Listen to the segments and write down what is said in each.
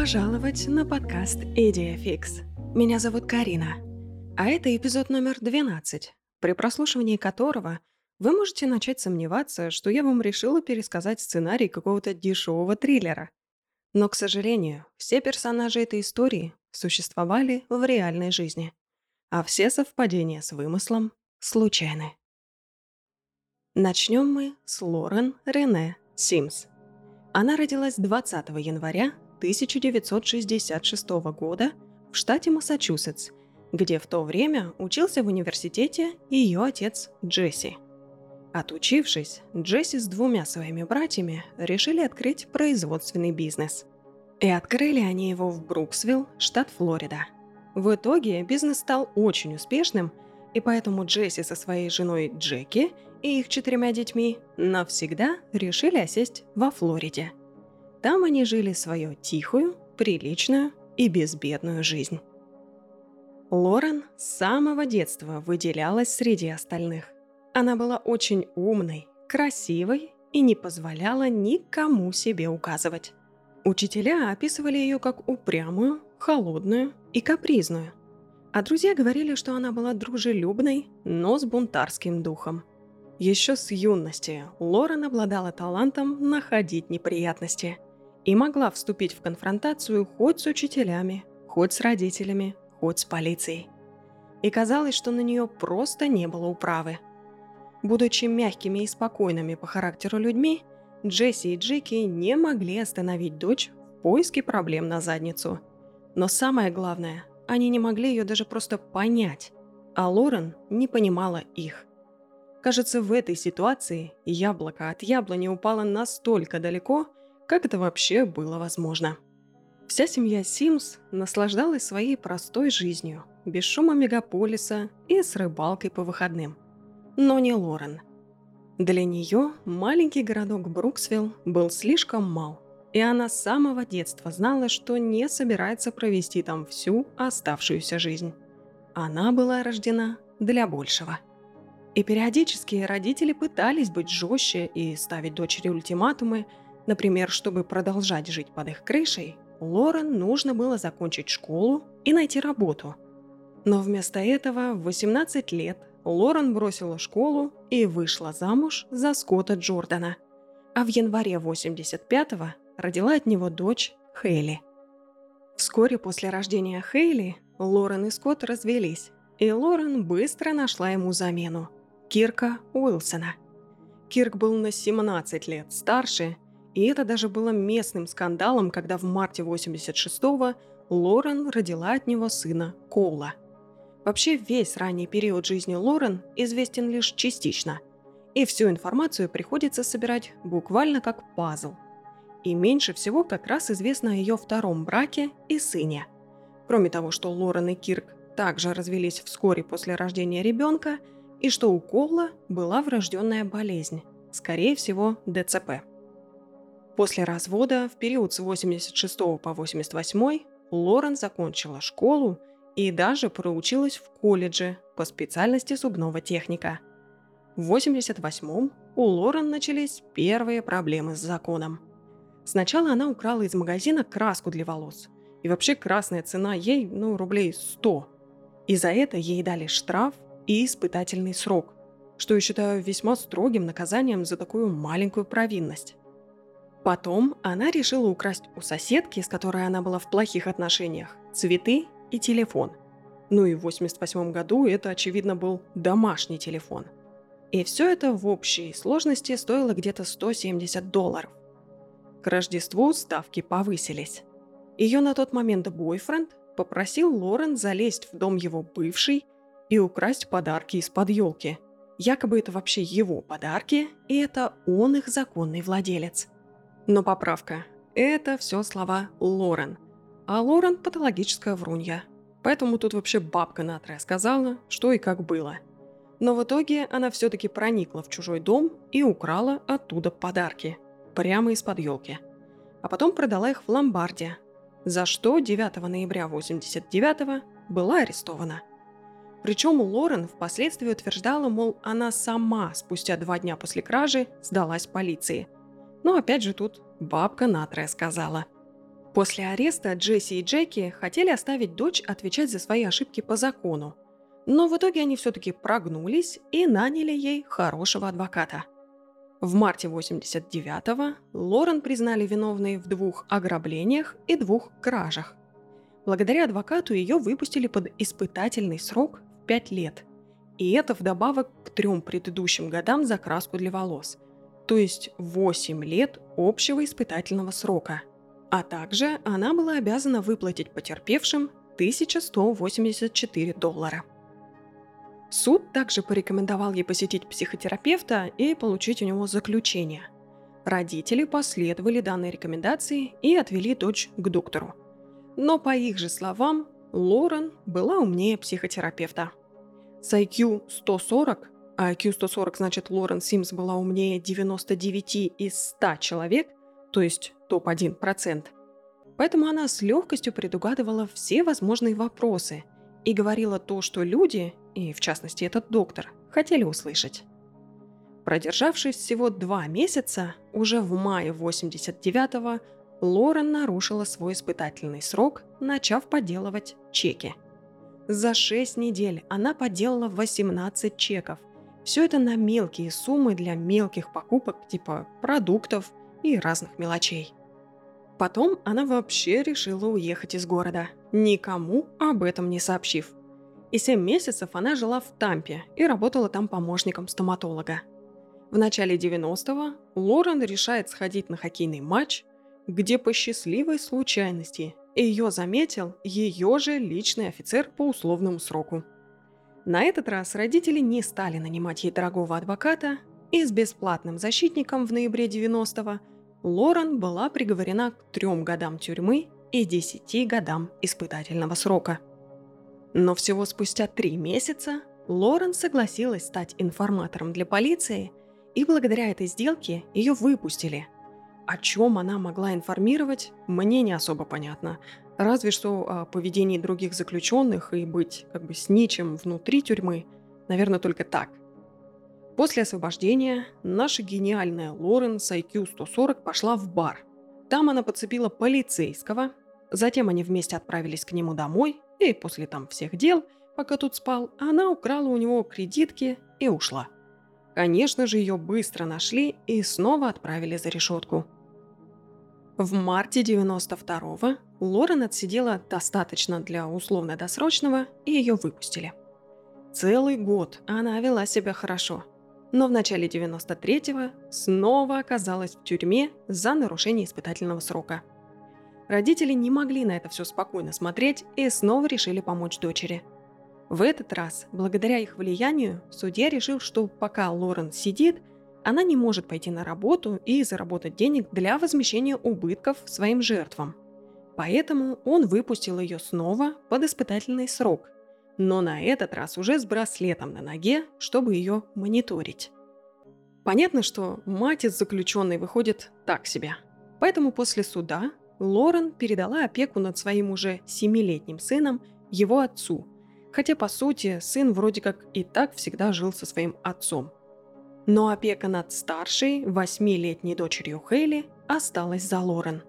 Пожаловать на подкаст Идея Меня зовут Карина, а это эпизод номер 12, при прослушивании которого вы можете начать сомневаться, что я вам решила пересказать сценарий какого-то дешевого триллера. Но, к сожалению, все персонажи этой истории существовали в реальной жизни, а все совпадения с вымыслом случайны. Начнем мы с Лорен Рене Симс. Она родилась 20 января 1966 года в штате Массачусетс, где в то время учился в университете ее отец Джесси. Отучившись, Джесси с двумя своими братьями решили открыть производственный бизнес. И открыли они его в Бруксвилл, штат Флорида. В итоге бизнес стал очень успешным, и поэтому Джесси со своей женой Джеки – и их четырьмя детьми навсегда решили осесть во Флориде. Там они жили свою тихую, приличную и безбедную жизнь. Лорен с самого детства выделялась среди остальных. Она была очень умной, красивой и не позволяла никому себе указывать. Учителя описывали ее как упрямую, холодную и капризную. А друзья говорили, что она была дружелюбной, но с бунтарским духом – еще с юности Лорен обладала талантом находить неприятности и могла вступить в конфронтацию хоть с учителями, хоть с родителями, хоть с полицией. И казалось, что на нее просто не было управы. Будучи мягкими и спокойными по характеру людьми, Джесси и Джеки не могли остановить дочь в поиске проблем на задницу. Но самое главное, они не могли ее даже просто понять, а Лорен не понимала их. Кажется, в этой ситуации яблоко от яблони упало настолько далеко, как это вообще было возможно. Вся семья Симс наслаждалась своей простой жизнью, без шума мегаполиса и с рыбалкой по выходным. Но не Лорен. Для нее маленький городок Бруксвилл был слишком мал, и она с самого детства знала, что не собирается провести там всю оставшуюся жизнь. Она была рождена для большего – и периодически родители пытались быть жестче и ставить дочери ультиматумы. Например, чтобы продолжать жить под их крышей, Лорен нужно было закончить школу и найти работу. Но вместо этого в 18 лет Лорен бросила школу и вышла замуж за Скотта Джордана. А в январе 85-го родила от него дочь Хейли. Вскоре после рождения Хейли Лорен и Скотт развелись, и Лорен быстро нашла ему замену – Кирка Уилсона. Кирк был на 17 лет старше, и это даже было местным скандалом, когда в марте 86-го Лорен родила от него сына Коула. Вообще весь ранний период жизни Лорен известен лишь частично, и всю информацию приходится собирать буквально как пазл. И меньше всего как раз известно о ее втором браке и сыне. Кроме того, что Лорен и Кирк также развелись вскоре после рождения ребенка – и что у Коула была врожденная болезнь, скорее всего, ДЦП. После развода в период с 86 по 88 Лорен закончила школу и даже проучилась в колледже по специальности зубного техника. В 88 у Лорен начались первые проблемы с законом. Сначала она украла из магазина краску для волос. И вообще красная цена ей, ну, рублей 100. И за это ей дали штраф и испытательный срок, что я считаю весьма строгим наказанием за такую маленькую провинность. Потом она решила украсть у соседки, с которой она была в плохих отношениях, цветы и телефон. Ну и в 88 году это, очевидно, был домашний телефон. И все это в общей сложности стоило где-то 170 долларов. К Рождеству ставки повысились. Ее на тот момент бойфренд попросил Лорен залезть в дом его бывшей и украсть подарки из-под елки. Якобы это вообще его подарки, и это он их законный владелец. Но поправка. Это все слова Лорен. А Лорен – патологическая врунья. Поэтому тут вообще бабка натрия сказала, что и как было. Но в итоге она все-таки проникла в чужой дом и украла оттуда подарки. Прямо из-под елки. А потом продала их в ломбарде. За что 9 ноября 89 была арестована – причем Лорен впоследствии утверждала, мол, она сама спустя два дня после кражи сдалась полиции. Но опять же тут бабка Натрия сказала. После ареста Джесси и Джеки хотели оставить дочь отвечать за свои ошибки по закону, но в итоге они все-таки прогнулись и наняли ей хорошего адвоката. В марте 89-го Лорен признали виновной в двух ограблениях и двух кражах. Благодаря адвокату ее выпустили под испытательный срок в 5 лет. И это вдобавок к трем предыдущим годам за краску для волос. То есть 8 лет общего испытательного срока. А также она была обязана выплатить потерпевшим 1184 доллара. Суд также порекомендовал ей посетить психотерапевта и получить у него заключение. Родители последовали данной рекомендации и отвели дочь к доктору. Но по их же словам, Лорен была умнее психотерапевта. С IQ 140, а IQ 140 значит Лорен Симс была умнее 99 из 100 человек, то есть топ-1%. Поэтому она с легкостью предугадывала все возможные вопросы и говорила то, что люди, и в частности этот доктор, хотели услышать. Продержавшись всего два месяца, уже в мае 89-го Лорен нарушила свой испытательный срок, начав подделывать чеки. За 6 недель она подделала 18 чеков. Все это на мелкие суммы для мелких покупок типа продуктов и разных мелочей. Потом она вообще решила уехать из города, никому об этом не сообщив. И 7 месяцев она жила в Тампе и работала там помощником стоматолога. В начале 90-го Лорен решает сходить на хоккейный матч, где по счастливой случайности ее заметил ее же личный офицер по условному сроку. На этот раз родители не стали нанимать ей дорогого адвоката, и с бесплатным защитником в ноябре 90-го Лорен была приговорена к трем годам тюрьмы и десяти годам испытательного срока. Но всего спустя три месяца Лорен согласилась стать информатором для полиции, и благодаря этой сделке ее выпустили – о чем она могла информировать, мне не особо понятно. Разве что о поведении других заключенных и быть как бы с ничем внутри тюрьмы. Наверное, только так. После освобождения наша гениальная Лорен с IQ 140 пошла в бар. Там она подцепила полицейского, затем они вместе отправились к нему домой, и после там всех дел, пока тут спал, она украла у него кредитки и ушла. Конечно же, ее быстро нашли и снова отправили за решетку. В марте 92-го Лорен отсидела достаточно для условно-досрочного, и ее выпустили. Целый год она вела себя хорошо, но в начале 93-го снова оказалась в тюрьме за нарушение испытательного срока. Родители не могли на это все спокойно смотреть и снова решили помочь дочери. В этот раз, благодаря их влиянию, судья решил, что пока Лорен сидит, она не может пойти на работу и заработать денег для возмещения убытков своим жертвам. Поэтому он выпустил ее снова под испытательный срок, но на этот раз уже с браслетом на ноге, чтобы ее мониторить. Понятно, что мать из заключенной выходит так себе. Поэтому после суда Лорен передала опеку над своим уже семилетним сыном его отцу, хотя по сути сын вроде как и так всегда жил со своим отцом – но опека над старшей, восьмилетней дочерью Хейли, осталась за Лорен.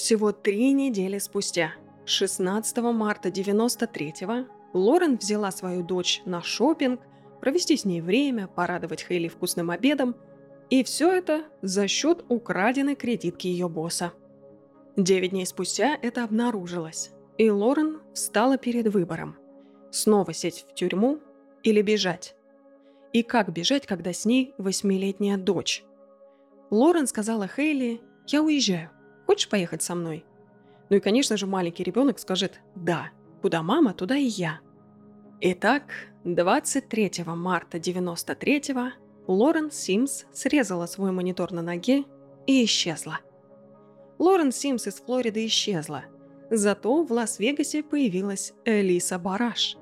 Всего три недели спустя, 16 марта 93-го, Лорен взяла свою дочь на шопинг, провести с ней время, порадовать Хейли вкусным обедом, и все это за счет украденной кредитки ее босса. Девять дней спустя это обнаружилось, и Лорен встала перед выбором – снова сесть в тюрьму или бежать. И как бежать, когда с ней восьмилетняя дочь? Лорен сказала Хейли, «Я уезжаю. Хочешь поехать со мной?» Ну и, конечно же, маленький ребенок скажет «Да, куда мама, туда и я». Итак, 23 марта 93-го Лорен Симс срезала свой монитор на ноге и исчезла. Лорен Симс из Флориды исчезла. Зато в Лас-Вегасе появилась Элиса Бараш.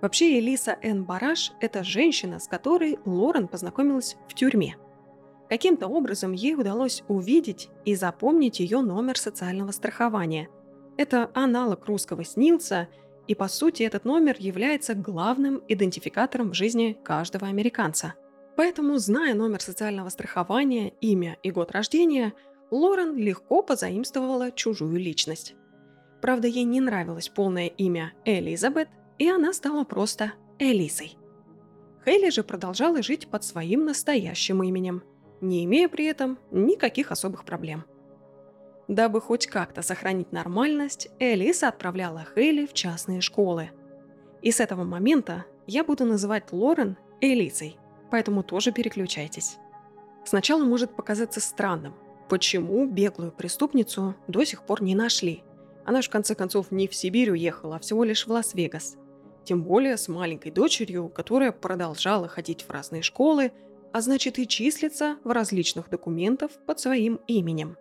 Вообще, Элиса Н. Бараш – это женщина, с которой Лорен познакомилась в тюрьме. Каким-то образом ей удалось увидеть и запомнить ее номер социального страхования. Это аналог русского СНИЛСа, и по сути этот номер является главным идентификатором в жизни каждого американца. Поэтому, зная номер социального страхования, имя и год рождения, Лорен легко позаимствовала чужую личность. Правда, ей не нравилось полное имя Элизабет, и она стала просто Элисой. Хейли же продолжала жить под своим настоящим именем, не имея при этом никаких особых проблем. Дабы хоть как-то сохранить нормальность, Элиса отправляла Хейли в частные школы. И с этого момента я буду называть Лорен Элисой, поэтому тоже переключайтесь. Сначала может показаться странным, почему беглую преступницу до сих пор не нашли. Она же в конце концов не в Сибирь уехала, а всего лишь в Лас-Вегас. Тем более с маленькой дочерью, которая продолжала ходить в разные школы, а значит и числится в различных документах под своим именем.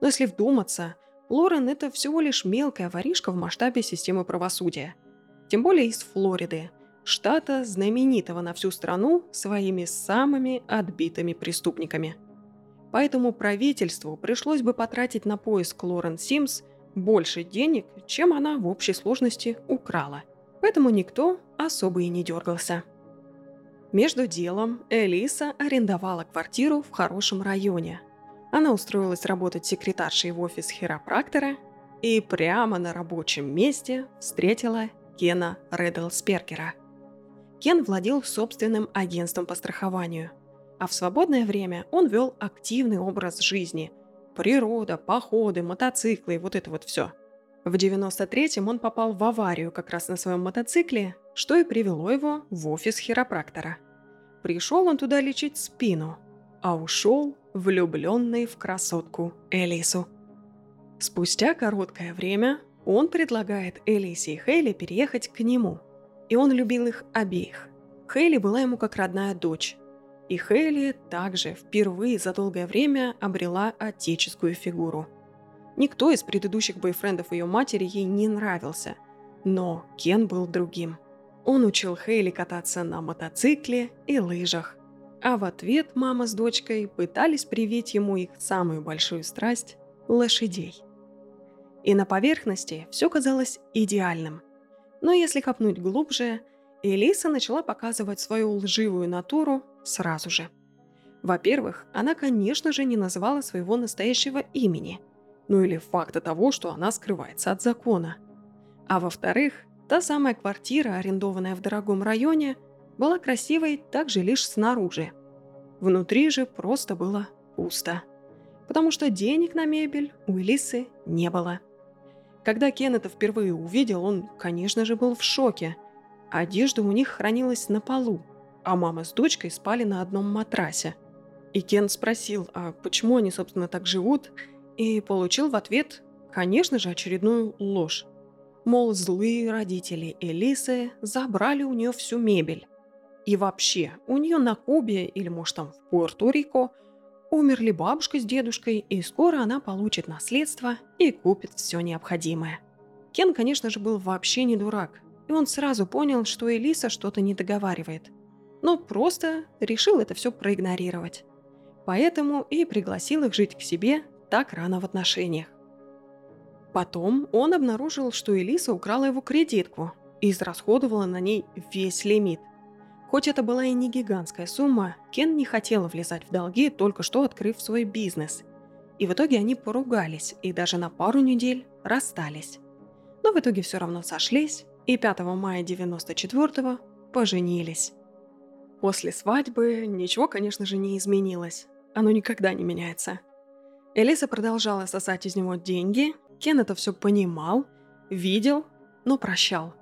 Но если вдуматься, Лорен – это всего лишь мелкая воришка в масштабе системы правосудия. Тем более из Флориды, штата, знаменитого на всю страну своими самыми отбитыми преступниками. Поэтому правительству пришлось бы потратить на поиск Лорен Симс больше денег, чем она в общей сложности украла – поэтому никто особо и не дергался. Между делом Элиса арендовала квартиру в хорошем районе. Она устроилась работать секретаршей в офис хиропрактора и прямо на рабочем месте встретила Кена Реддлспергера. Кен владел собственным агентством по страхованию, а в свободное время он вел активный образ жизни. Природа, походы, мотоциклы и вот это вот все – в 93-м он попал в аварию как раз на своем мотоцикле, что и привело его в офис хиропрактора. Пришел он туда лечить спину, а ушел влюбленный в красотку Элису. Спустя короткое время он предлагает Элисе и Хейли переехать к нему. И он любил их обеих. Хейли была ему как родная дочь. И Хейли также впервые за долгое время обрела отеческую фигуру – Никто из предыдущих бойфрендов ее матери ей не нравился. Но Кен был другим. Он учил Хейли кататься на мотоцикле и лыжах. А в ответ мама с дочкой пытались привить ему их самую большую страсть – лошадей. И на поверхности все казалось идеальным. Но если копнуть глубже, Элиса начала показывать свою лживую натуру сразу же. Во-первых, она, конечно же, не называла своего настоящего имени – ну или факта того, что она скрывается от закона. А во-вторых, та самая квартира, арендованная в дорогом районе, была красивой также лишь снаружи. Внутри же просто было пусто. Потому что денег на мебель у Элисы не было. Когда Кен впервые увидел, он, конечно же, был в шоке. Одежда у них хранилась на полу, а мама с дочкой спали на одном матрасе. И Кен спросил, а почему они, собственно, так живут, и получил в ответ, конечно же, очередную ложь. Мол, злые родители Элисы забрали у нее всю мебель. И вообще, у нее на Кубе или, может, там в Пуэрто-Рико умерли бабушка с дедушкой, и скоро она получит наследство и купит все необходимое. Кен, конечно же, был вообще не дурак, и он сразу понял, что Элиса что-то не договаривает. Но просто решил это все проигнорировать. Поэтому и пригласил их жить к себе так рано в отношениях. Потом он обнаружил, что Элиса украла его кредитку и израсходовала на ней весь лимит. Хоть это была и не гигантская сумма, Кен не хотела влезать в долги, только что открыв свой бизнес. И в итоге они поругались и даже на пару недель расстались. Но в итоге все равно сошлись и 5 мая 94 поженились. После свадьбы ничего, конечно же, не изменилось. Оно никогда не меняется – Элиса продолжала сосать из него деньги, Кен это все понимал, видел, но прощал.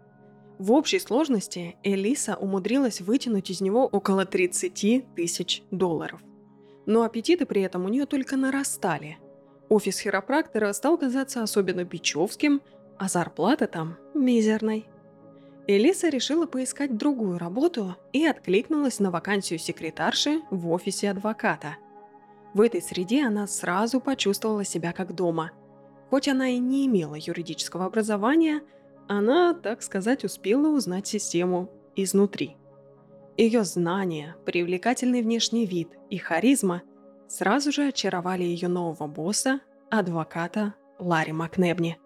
В общей сложности Элиса умудрилась вытянуть из него около 30 тысяч долларов. Но аппетиты при этом у нее только нарастали. Офис хиропрактора стал казаться особенно бичевским, а зарплата там мизерной. Элиса решила поискать другую работу и откликнулась на вакансию секретарши в офисе адвоката – в этой среде она сразу почувствовала себя как дома. Хоть она и не имела юридического образования, она, так сказать, успела узнать систему изнутри. Ее знания, привлекательный внешний вид и харизма сразу же очаровали ее нового босса, адвоката Ларри Макнебни.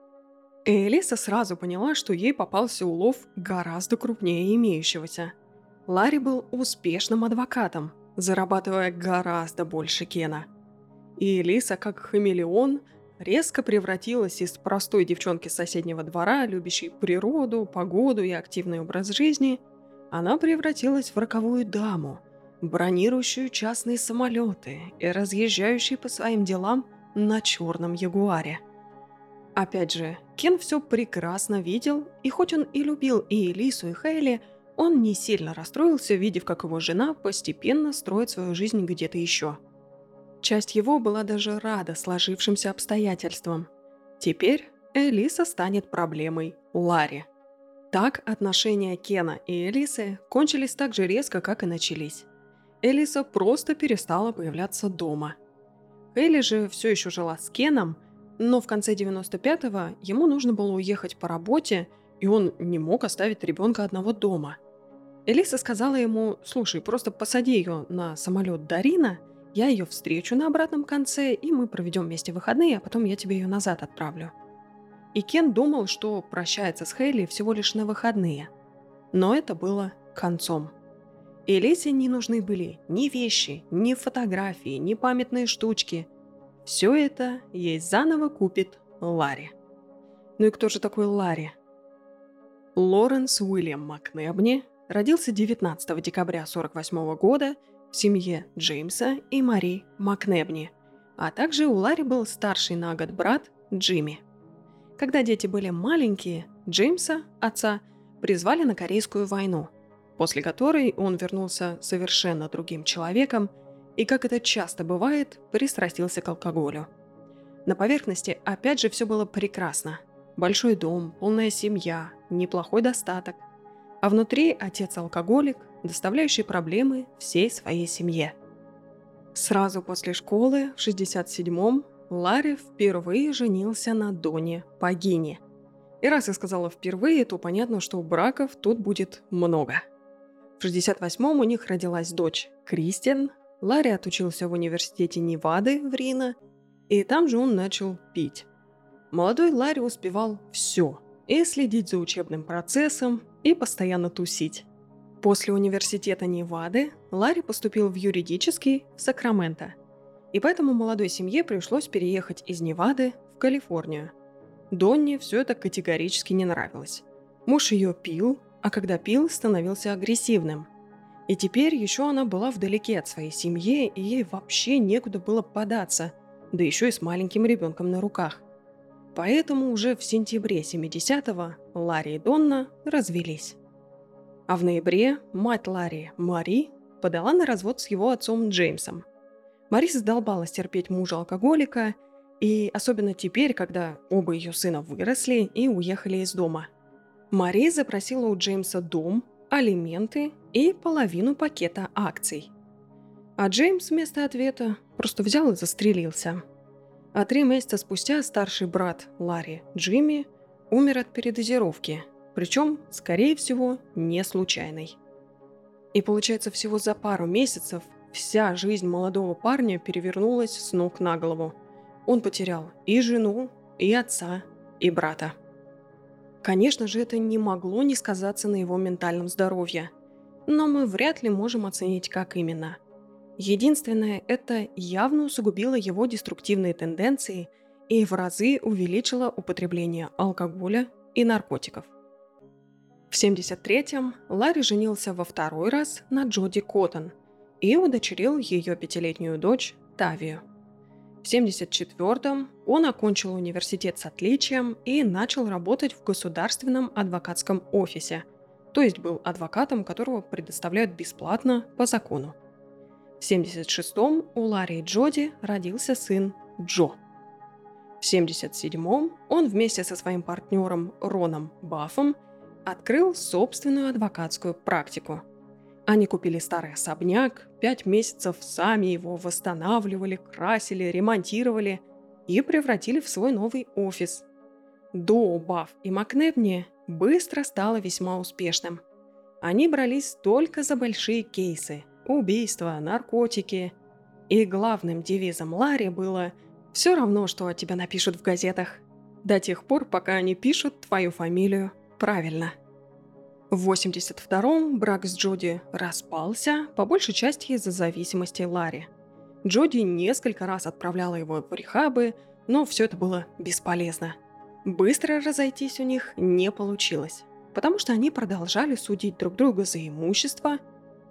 Элиса сразу поняла, что ей попался улов гораздо крупнее имеющегося. Ларри был успешным адвокатом, зарабатывая гораздо больше Кена. и Элиса, как хамелеон, резко превратилась из простой девчонки соседнего двора, любящей природу, погоду и активный образ жизни, она превратилась в роковую даму, бронирующую частные самолеты и разъезжающую по своим делам на черном ягуаре. Опять же, Кен все прекрасно видел, и хоть он и любил и Элису, и Хейли, он не сильно расстроился, видев, как его жена постепенно строит свою жизнь где-то еще. Часть его была даже рада сложившимся обстоятельствам. Теперь Элиса станет проблемой Ларри. Так отношения Кена и Элисы кончились так же резко, как и начались. Элиса просто перестала появляться дома. Элли же все еще жила с Кеном – но в конце 95-го ему нужно было уехать по работе, и он не мог оставить ребенка одного дома. Элиса сказала ему, слушай, просто посади ее на самолет Дарина, я ее встречу на обратном конце, и мы проведем вместе выходные, а потом я тебе ее назад отправлю. И Кен думал, что прощается с Хейли всего лишь на выходные. Но это было концом. Элисе не нужны были ни вещи, ни фотографии, ни памятные штучки – все это ей заново купит Ларри. Ну и кто же такой Ларри? Лоренс Уильям Макнебни родился 19 декабря 1948 года в семье Джеймса и Мари Макнебни, а также у Ларри был старший на год брат Джимми. Когда дети были маленькие, Джеймса, отца, призвали на Корейскую войну, после которой он вернулся совершенно другим человеком – и, как это часто бывает, пристрастился к алкоголю. На поверхности опять же все было прекрасно. Большой дом, полная семья, неплохой достаток. А внутри отец алкоголик, доставляющий проблемы всей своей семье. Сразу после школы, в 67-м, Ларри впервые женился на Доне Пагини. И раз я сказала «впервые», то понятно, что браков тут будет много. В 68-м у них родилась дочь Кристин, Ларри отучился в университете Невады в Рино, и там же он начал пить. Молодой Ларри успевал все – и следить за учебным процессом, и постоянно тусить. После университета Невады Ларри поступил в юридический в Сакраменто, и поэтому молодой семье пришлось переехать из Невады в Калифорнию. Донне все это категорически не нравилось. Муж ее пил, а когда пил, становился агрессивным – и теперь еще она была вдалеке от своей семьи, и ей вообще некуда было податься, да еще и с маленьким ребенком на руках. Поэтому уже в сентябре 70-го Ларри и Донна развелись. А в ноябре мать Ларри, Мари, подала на развод с его отцом Джеймсом. Мари задолбалась терпеть мужа-алкоголика, и особенно теперь, когда оба ее сына выросли и уехали из дома. Мари запросила у Джеймса дом, алименты и половину пакета акций. А Джеймс вместо ответа просто взял и застрелился. А три месяца спустя старший брат Ларри, Джимми, умер от передозировки, причем, скорее всего, не случайной. И получается, всего за пару месяцев вся жизнь молодого парня перевернулась с ног на голову. Он потерял и жену, и отца, и брата. Конечно же, это не могло не сказаться на его ментальном здоровье. Но мы вряд ли можем оценить, как именно. Единственное, это явно усугубило его деструктивные тенденции и в разы увеличило употребление алкоголя и наркотиков. В 73-м Ларри женился во второй раз на Джоди Коттон и удочерил ее пятилетнюю дочь Тавию – в 1974-м он окончил университет с отличием и начал работать в государственном адвокатском офисе, то есть был адвокатом, которого предоставляют бесплатно по закону. В 1976-м у Ларри и Джоди родился сын Джо. В 1977-м он вместе со своим партнером Роном Баффом открыл собственную адвокатскую практику – они купили старый особняк, пять месяцев сами его восстанавливали, красили, ремонтировали и превратили в свой новый офис. До Бафф и Макнебни быстро стало весьма успешным. Они брались только за большие кейсы – убийства, наркотики. И главным девизом Ларри было «все равно, что о тебя напишут в газетах, до тех пор, пока они пишут твою фамилию правильно». В 82-м брак с Джоди распался, по большей части из-за зависимости Ларри. Джоди несколько раз отправляла его в рехабы, но все это было бесполезно. Быстро разойтись у них не получилось, потому что они продолжали судить друг друга за имущество,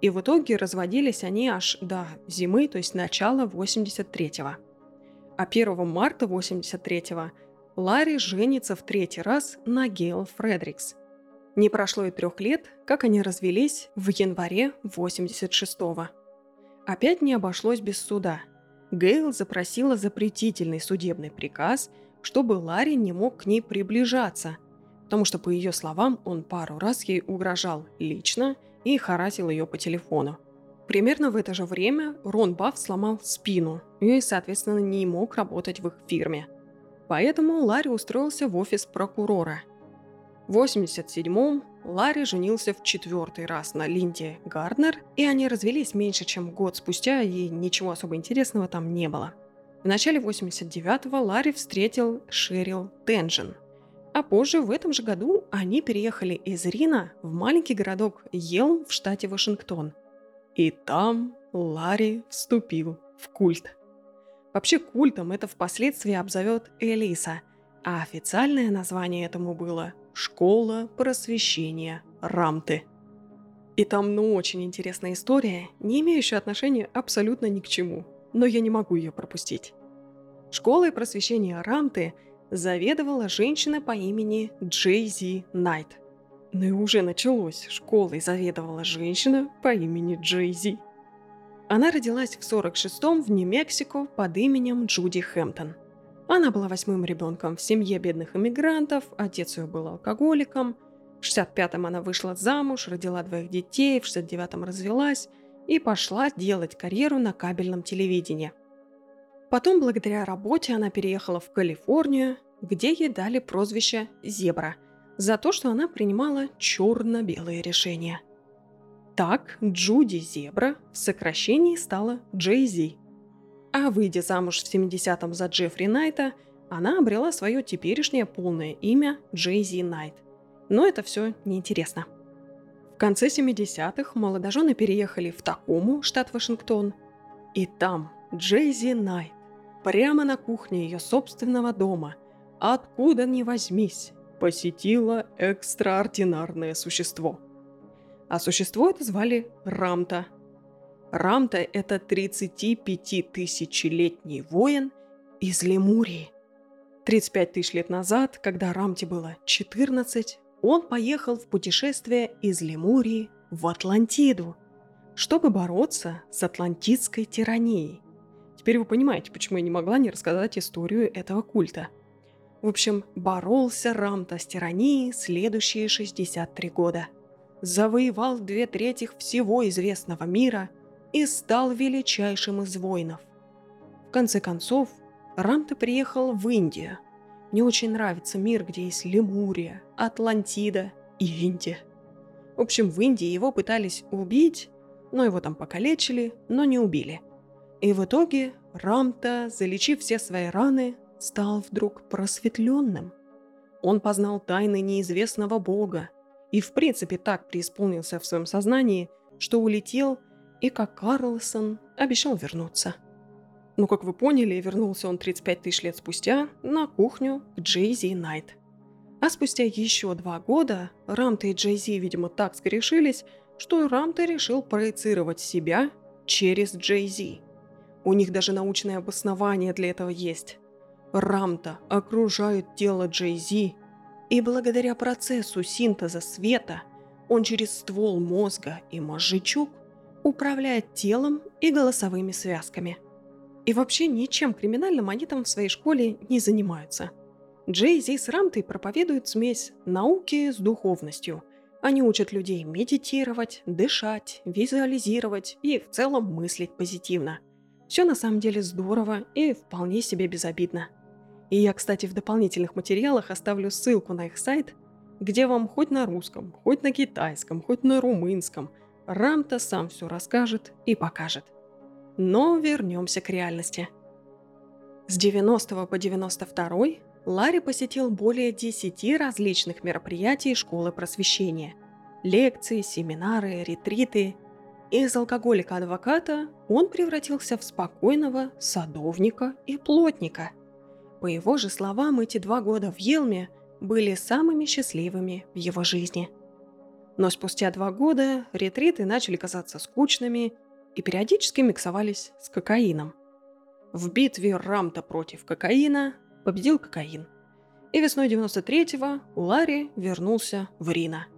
и в итоге разводились они аж до зимы, то есть начала 83-го. А 1 марта 83-го Ларри женится в третий раз на Гейл Фредрикс. Не прошло и трех лет, как они развелись в январе 86-го. Опять не обошлось без суда. Гейл запросила запретительный судебный приказ, чтобы Ларри не мог к ней приближаться, потому что, по ее словам, он пару раз ей угрожал лично и харасил ее по телефону. Примерно в это же время Рон Бафф сломал спину и, соответственно, не мог работать в их фирме. Поэтому Ларри устроился в офис прокурора. В 87-м Ларри женился в четвертый раз на Линде Гарднер, и они развелись меньше, чем год спустя, и ничего особо интересного там не было. В начале 89-го Ларри встретил Шерил Тенжин. А позже, в этом же году, они переехали из Рина в маленький городок Елм в штате Вашингтон. И там Ларри вступил в культ. Вообще культом это впоследствии обзовет Элиса, а официальное название этому было Школа просвещения Рамты. И там, ну, очень интересная история, не имеющая отношения абсолютно ни к чему, но я не могу ее пропустить. Школой просвещения Рамты заведовала женщина по имени Джейзи Найт. Ну и уже началось, школой заведовала женщина по имени Джейзи. Она родилась в 46-м в Нью-Мексико под именем Джуди Хэмптон – она была восьмым ребенком в семье бедных иммигрантов, отец ее был алкоголиком. В 65-м она вышла замуж, родила двоих детей, в 69-м развелась и пошла делать карьеру на кабельном телевидении. Потом, благодаря работе, она переехала в Калифорнию, где ей дали прозвище «Зебра» за то, что она принимала черно-белые решения. Так Джуди Зебра в сокращении стала Джей Зи – а выйдя замуж в 70-м за Джеффри Найта, она обрела свое теперешнее полное имя Джейзи Найт. Но это все неинтересно. В конце 70-х молодожены переехали в Такому, штат Вашингтон. И там Джейзи Найт, прямо на кухне ее собственного дома, откуда ни возьмись, посетила экстраординарное существо. А существо это звали Рамта – Рамта – это 35-тысячелетний воин из Лемурии. 35 тысяч лет назад, когда Рамте было 14, он поехал в путешествие из Лемурии в Атлантиду, чтобы бороться с атлантидской тиранией. Теперь вы понимаете, почему я не могла не рассказать историю этого культа. В общем, боролся Рамта с тиранией следующие 63 года. Завоевал две трети всего известного мира – и стал величайшим из воинов. В конце концов, Рамта приехал в Индию. Мне очень нравится мир, где есть Лемурия, Атлантида и Индия. В общем, в Индии его пытались убить, но его там покалечили, но не убили. И в итоге Рамта, залечив все свои раны, стал вдруг просветленным. Он познал тайны неизвестного бога и в принципе так преисполнился в своем сознании, что улетел и как Карлсон обещал вернуться. Но, как вы поняли, вернулся он 35 тысяч лет спустя на кухню к Джейзи Найт. А спустя еще два года Рамта и Джейзи, видимо, так скорешились, что Рамта решил проецировать себя через Джейзи. У них даже научное обоснование для этого есть. Рамта окружает тело Джейзи, и благодаря процессу синтеза света он через ствол мозга и мозжечок – управляет телом и голосовыми связками. И вообще ничем криминальным они там в своей школе не занимаются. Джей Зи с Рамтой проповедуют смесь науки с духовностью. Они учат людей медитировать, дышать, визуализировать и в целом мыслить позитивно. Все на самом деле здорово и вполне себе безобидно. И я, кстати, в дополнительных материалах оставлю ссылку на их сайт, где вам хоть на русском, хоть на китайском, хоть на румынском – Рамта сам все расскажет и покажет. Но вернемся к реальности. С 90 по 92 Ларри посетил более 10 различных мероприятий школы просвещения. Лекции, семинары, ретриты. Из алкоголика-адвоката он превратился в спокойного садовника и плотника. По его же словам, эти два года в Елме были самыми счастливыми в его жизни. Но спустя два года ретриты начали казаться скучными и периодически миксовались с кокаином. В битве Рамта против кокаина победил кокаин. И весной 93-го Ларри вернулся в Рино –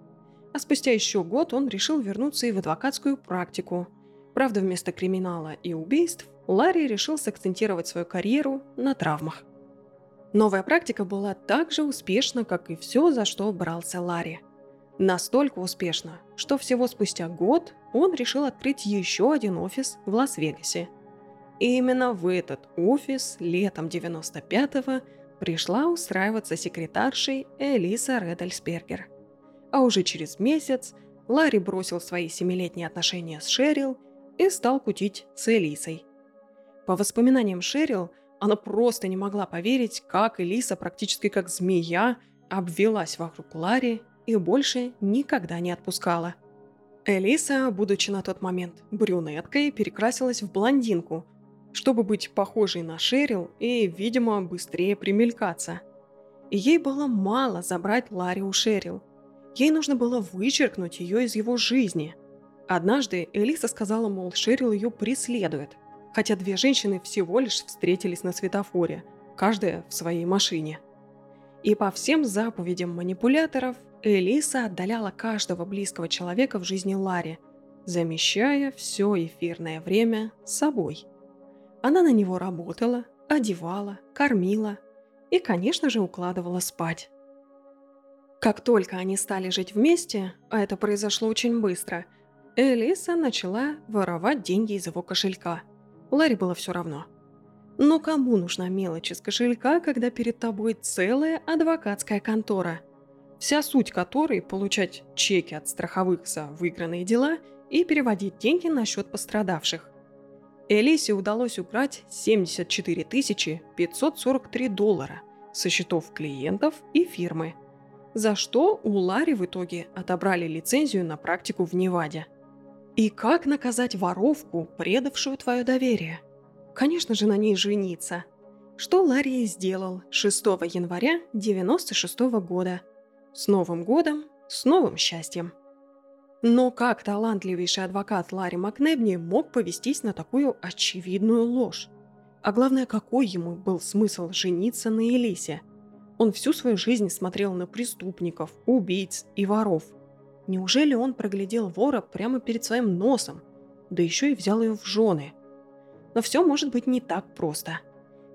а спустя еще год он решил вернуться и в адвокатскую практику. Правда, вместо криминала и убийств Ларри решил сакцентировать свою карьеру на травмах. Новая практика была так же успешна, как и все, за что брался Ларри. Настолько успешно, что всего спустя год он решил открыть еще один офис в Лас-Вегасе. И именно в этот офис летом 95-го пришла устраиваться секретаршей Элиса Редельсбергер – а уже через месяц Ларри бросил свои семилетние отношения с Шерил и стал кутить с Элисой. По воспоминаниям Шерил, она просто не могла поверить, как Элиса практически как змея обвелась вокруг Ларри и больше никогда не отпускала. Элиса, будучи на тот момент брюнеткой, перекрасилась в блондинку, чтобы быть похожей на Шерил и, видимо, быстрее примелькаться. Ей было мало забрать Ларри у Шерил – Ей нужно было вычеркнуть ее из его жизни. Однажды Элиса сказала, мол, Шерил ее преследует, хотя две женщины всего лишь встретились на светофоре, каждая в своей машине. И по всем заповедям манипуляторов Элиса отдаляла каждого близкого человека в жизни Ларри, замещая все эфирное время собой. Она на него работала, одевала, кормила и, конечно же, укладывала спать. Как только они стали жить вместе, а это произошло очень быстро, Элиса начала воровать деньги из его кошелька. Ларри было все равно. Но кому нужна мелочь из кошелька, когда перед тобой целая адвокатская контора, вся суть которой – получать чеки от страховых за выигранные дела и переводить деньги на счет пострадавших. Элисе удалось убрать 74 543 доллара со счетов клиентов и фирмы – за что у Ларри в итоге отобрали лицензию на практику в Неваде. И как наказать воровку, предавшую твое доверие? Конечно же, на ней жениться. Что Ларри сделал 6 января 96 года. С Новым годом, с новым счастьем. Но как талантливейший адвокат Ларри Макнебни мог повестись на такую очевидную ложь? А главное, какой ему был смысл жениться на Элисе – он всю свою жизнь смотрел на преступников, убийц и воров. Неужели он проглядел вора прямо перед своим носом, да еще и взял ее в жены? Но все может быть не так просто.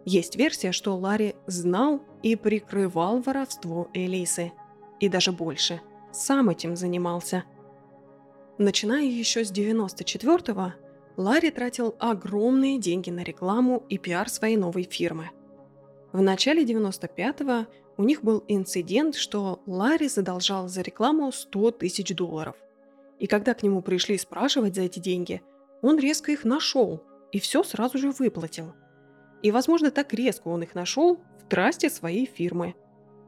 Есть версия, что Ларри знал и прикрывал воровство Элисы. И даже больше. Сам этим занимался. Начиная еще с 94-го, Ларри тратил огромные деньги на рекламу и пиар своей новой фирмы – в начале 95-го у них был инцидент, что Ларри задолжал за рекламу 100 тысяч долларов. И когда к нему пришли спрашивать за эти деньги, он резко их нашел и все сразу же выплатил. И, возможно, так резко он их нашел в трасте своей фирмы,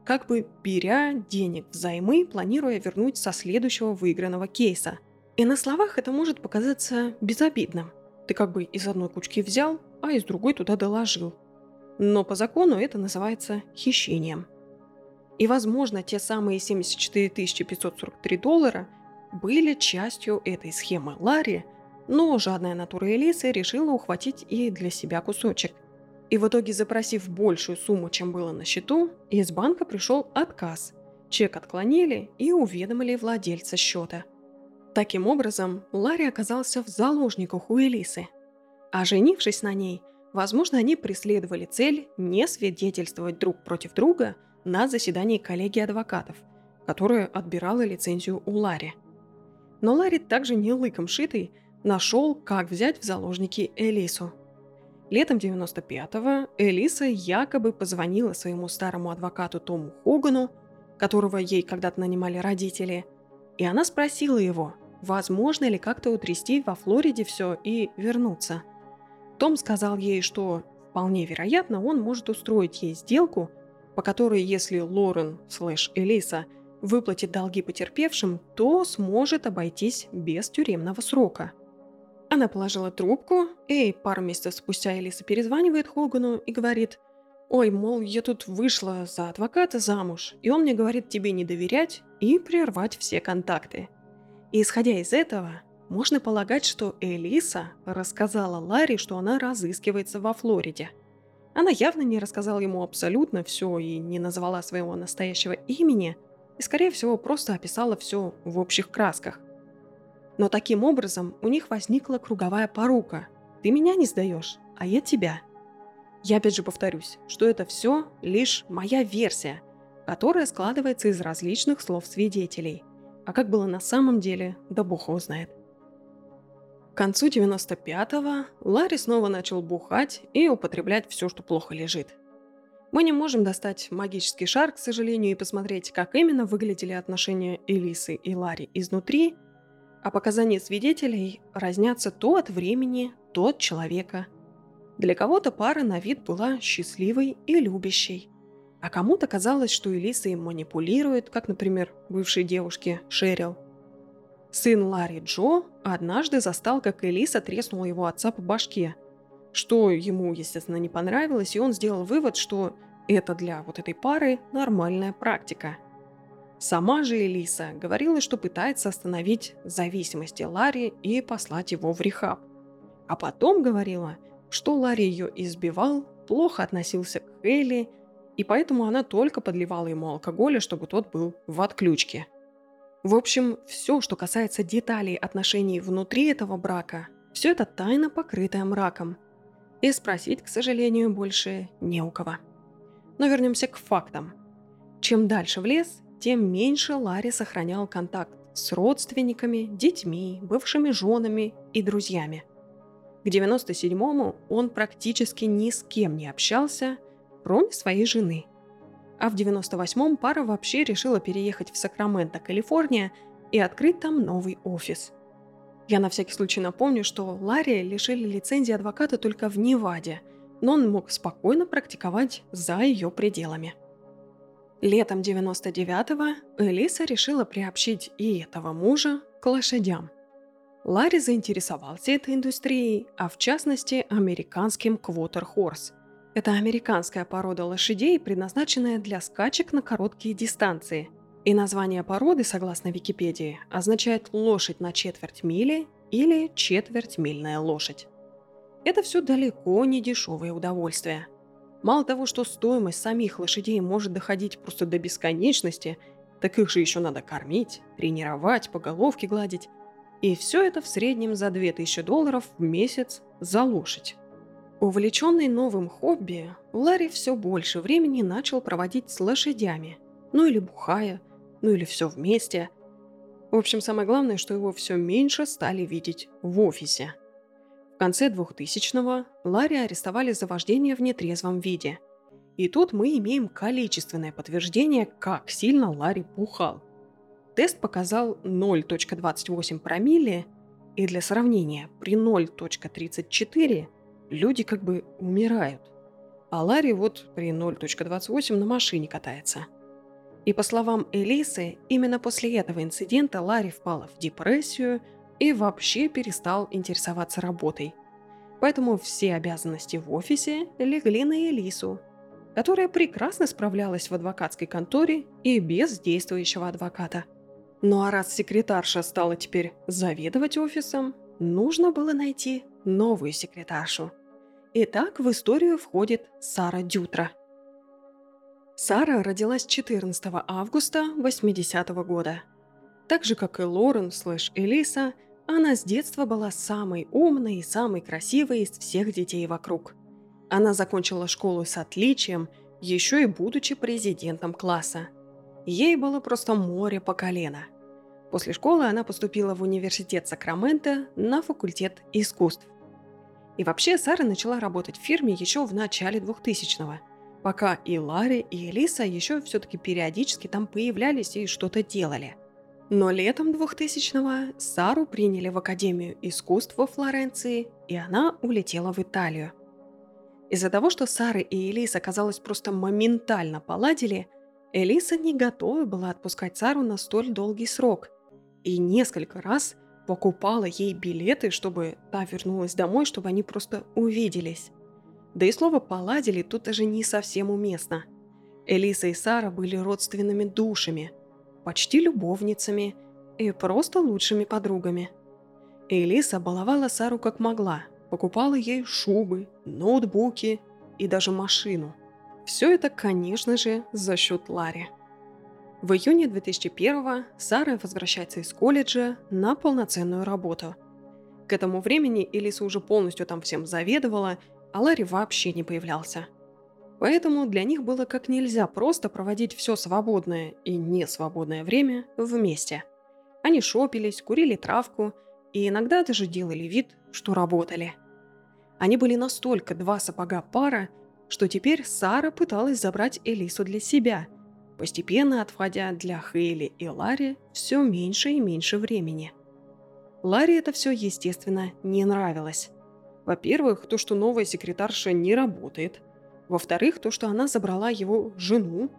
как бы беря денег взаймы, планируя вернуть со следующего выигранного кейса. И на словах это может показаться безобидным. Ты как бы из одной кучки взял, а из другой туда доложил – но по закону это называется хищением. И, возможно, те самые 74 543 доллара были частью этой схемы Ларри, но жадная натура Элисы решила ухватить и для себя кусочек. И в итоге, запросив большую сумму, чем было на счету, из банка пришел отказ. Чек отклонили и уведомили владельца счета. Таким образом, Ларри оказался в заложниках у Элисы. А женившись на ней – Возможно, они преследовали цель не свидетельствовать друг против друга на заседании коллегии адвокатов, которая отбирала лицензию у Ларри. Но Ларри также не лыком шитый нашел, как взять в заложники Элису. Летом 95-го Элиса якобы позвонила своему старому адвокату Тому Хогану, которого ей когда-то нанимали родители, и она спросила его, возможно ли как-то утрясти во Флориде все и вернуться – том сказал ей, что вполне вероятно он может устроить ей сделку, по которой если Лорен слэш Элиса выплатит долги потерпевшим, то сможет обойтись без тюремного срока. Она положила трубку, и пару месяцев спустя Элиса перезванивает Хогану и говорит, «Ой, мол, я тут вышла за адвоката замуж, и он мне говорит тебе не доверять и прервать все контакты». И исходя из этого, можно полагать, что Элиса рассказала Ларри, что она разыскивается во Флориде. Она явно не рассказала ему абсолютно все и не назвала своего настоящего имени, и, скорее всего, просто описала все в общих красках. Но таким образом у них возникла круговая порука. Ты меня не сдаешь, а я тебя. Я опять же повторюсь, что это все лишь моя версия, которая складывается из различных слов свидетелей. А как было на самом деле, да бог его знает. К концу 95-го Ларри снова начал бухать и употреблять все, что плохо лежит. Мы не можем достать магический шар, к сожалению, и посмотреть, как именно выглядели отношения Элисы и Ларри изнутри, а показания свидетелей разнятся то от времени, то от человека. Для кого-то пара на вид была счастливой и любящей, а кому-то казалось, что Элиса им манипулирует, как, например, бывшей девушке Шерил – Сын Ларри Джо однажды застал, как Элиса треснула его отца по башке, что ему, естественно, не понравилось, и он сделал вывод, что это для вот этой пары нормальная практика. Сама же Элиса говорила, что пытается остановить зависимости Ларри и послать его в рехаб. А потом говорила, что Ларри ее избивал, плохо относился к Элли, и поэтому она только подливала ему алкоголя, чтобы тот был в отключке – в общем, все, что касается деталей отношений внутри этого брака, все это тайна, покрытая мраком. И спросить, к сожалению, больше не у кого. Но вернемся к фактам. Чем дальше в лес, тем меньше Ларри сохранял контакт с родственниками, детьми, бывшими женами и друзьями. К 97-му он практически ни с кем не общался, кроме своей жены – а в 98-м пара вообще решила переехать в Сакраменто, Калифорния, и открыть там новый офис. Я на всякий случай напомню, что Ларри лишили лицензии адвоката только в Неваде, но он мог спокойно практиковать за ее пределами. Летом 99-го Элиса решила приобщить и этого мужа к лошадям. Ларри заинтересовался этой индустрией, а в частности американским квотер-хорс – это американская порода лошадей, предназначенная для скачек на короткие дистанции. И название породы, согласно Википедии, означает лошадь на четверть мили или четвертьмильная лошадь. Это все далеко не дешевое удовольствие. Мало того, что стоимость самих лошадей может доходить просто до бесконечности, так их же еще надо кормить, тренировать, по головке гладить. И все это в среднем за 2000 долларов в месяц за лошадь. Увлеченный новым хобби, Ларри все больше времени начал проводить с лошадями. Ну или бухая, ну или все вместе. В общем, самое главное, что его все меньше стали видеть в офисе. В конце 2000-го Ларри арестовали за вождение в нетрезвом виде. И тут мы имеем количественное подтверждение, как сильно Ларри бухал. Тест показал 0.28 промилле, и для сравнения, при 0.34 люди как бы умирают. А Ларри вот при 0.28 на машине катается. И по словам Элисы, именно после этого инцидента Ларри впала в депрессию и вообще перестал интересоваться работой. Поэтому все обязанности в офисе легли на Элису, которая прекрасно справлялась в адвокатской конторе и без действующего адвоката. Ну а раз секретарша стала теперь заведовать офисом, нужно было найти новую секретаршу. Итак, в историю входит Сара Дютра. Сара родилась 14 августа 80 -го года. Так же, как и Лорен слэш Элиса, она с детства была самой умной и самой красивой из всех детей вокруг. Она закончила школу с отличием, еще и будучи президентом класса. Ей было просто море по колено. После школы она поступила в университет Сакраменто на факультет искусств. И вообще Сара начала работать в фирме еще в начале 2000-го, пока и Ларри, и Элиса еще все-таки периодически там появлялись и что-то делали. Но летом 2000-го Сару приняли в Академию искусств во Флоренции, и она улетела в Италию. Из-за того, что Сара и Элиса, казалось, просто моментально поладили, Элиса не готова была отпускать Сару на столь долгий срок. И несколько раз покупала ей билеты, чтобы та вернулась домой, чтобы они просто увиделись. Да и слово «поладили» тут даже не совсем уместно. Элиса и Сара были родственными душами, почти любовницами и просто лучшими подругами. Элиса баловала Сару как могла, покупала ей шубы, ноутбуки и даже машину. Все это, конечно же, за счет Ларри. В июне 2001 Сара возвращается из колледжа на полноценную работу. К этому времени Элиса уже полностью там всем заведовала, а Ларри вообще не появлялся. Поэтому для них было как нельзя просто проводить все свободное и несвободное время вместе. Они шопились, курили травку и иногда даже делали вид, что работали. Они были настолько два сапога пара, что теперь Сара пыталась забрать Элису для себя – постепенно отводя для Хейли и Ларри все меньше и меньше времени. Ларри это все, естественно, не нравилось. Во-первых, то, что новая секретарша не работает. Во-вторых, то, что она забрала его жену.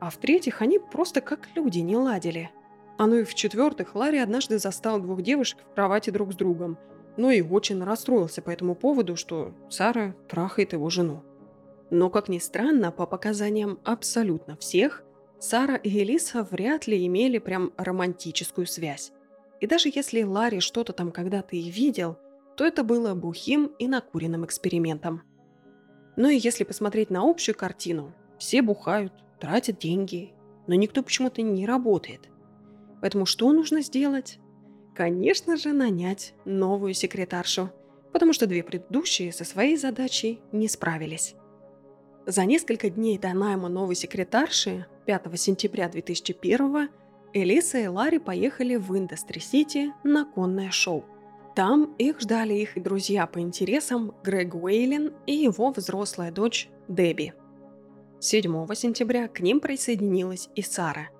А в-третьих, они просто как люди не ладили. А ну и в-четвертых, Ларри однажды застал двух девушек в кровати друг с другом, но и очень расстроился по этому поводу, что Сара трахает его жену. Но, как ни странно, по показаниям абсолютно всех, Сара и Элиса вряд ли имели прям романтическую связь. И даже если Ларри что-то там когда-то и видел, то это было бухим и накуренным экспериментом. Ну и если посмотреть на общую картину, все бухают, тратят деньги, но никто почему-то не работает. Поэтому что нужно сделать? Конечно же, нанять новую секретаршу, потому что две предыдущие со своей задачей не справились. За несколько дней до найма новой секретарши 5 сентября 2001 Элиса и Ларри поехали в Индастри-Сити на конное шоу. Там их ждали их друзья по интересам Грег Уэйлин и его взрослая дочь Дебби. 7 сентября к ним присоединилась и Сара.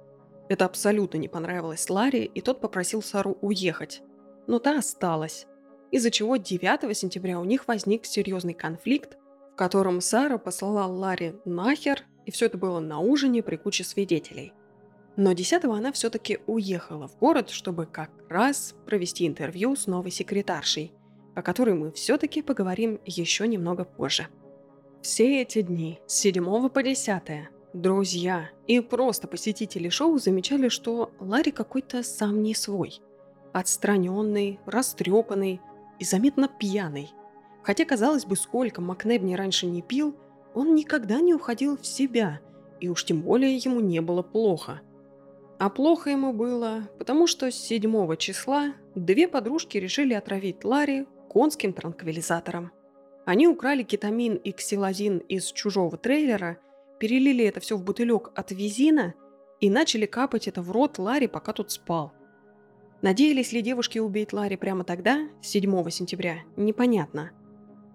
Это абсолютно не понравилось Ларри, и тот попросил Сару уехать. Но та осталась, из-за чего 9 сентября у них возник серьезный конфликт, в котором Сара послала Ларри нахер, и все это было на ужине при куче свидетелей. Но 10 она все-таки уехала в город, чтобы как раз провести интервью с новой секретаршей, о которой мы все-таки поговорим еще немного позже. Все эти дни, с 7 по 10, друзья и просто посетители шоу замечали, что Ларри какой-то сам не свой. Отстраненный, растрепанный и заметно пьяный – Хотя, казалось бы, сколько Макнебни раньше не пил, он никогда не уходил в себя, и уж тем более ему не было плохо. А плохо ему было, потому что с 7 числа две подружки решили отравить Ларри конским транквилизатором. Они украли кетамин и ксилозин из чужого трейлера, перелили это все в бутылек от визина и начали капать это в рот Ларри, пока тот спал. Надеялись ли девушки убить Ларри прямо тогда, 7 сентября, непонятно –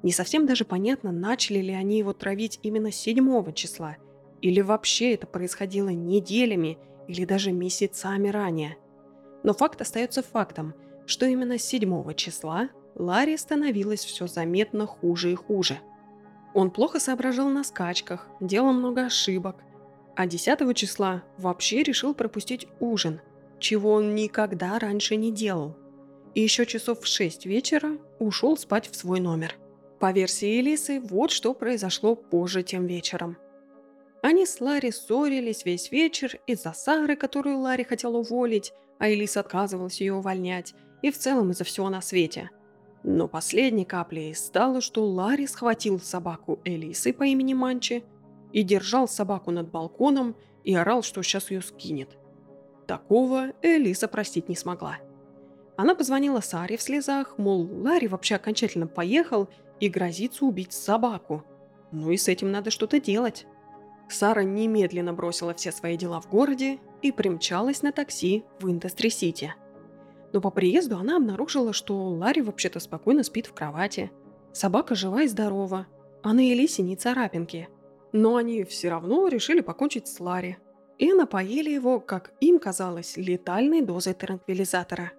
не совсем даже понятно, начали ли они его травить именно 7 числа, или вообще это происходило неделями или даже месяцами ранее. Но факт остается фактом, что именно 7 числа Ларри становилось все заметно хуже и хуже. Он плохо соображал на скачках, делал много ошибок, а 10 числа вообще решил пропустить ужин, чего он никогда раньше не делал. И еще часов в 6 вечера ушел спать в свой номер – по версии Элисы, вот что произошло позже тем вечером. Они с Ларри ссорились весь вечер из-за Сары, которую Ларри хотел уволить, а Элиса отказывалась ее увольнять, и в целом из-за всего на свете. Но последней каплей стало, что Ларри схватил собаку Элисы по имени Манчи и держал собаку над балконом и орал, что сейчас ее скинет. Такого Элиса простить не смогла. Она позвонила Саре в слезах, мол, Ларри вообще окончательно поехал и грозится убить собаку. Ну и с этим надо что-то делать. Сара немедленно бросила все свои дела в городе и примчалась на такси в Индастри-Сити. Но по приезду она обнаружила, что Ларри вообще-то спокойно спит в кровати. Собака жива и здорова, а на Элисе не царапинки. Но они все равно решили покончить с Ларри и напоили его, как им казалось, летальной дозой транквилизатора –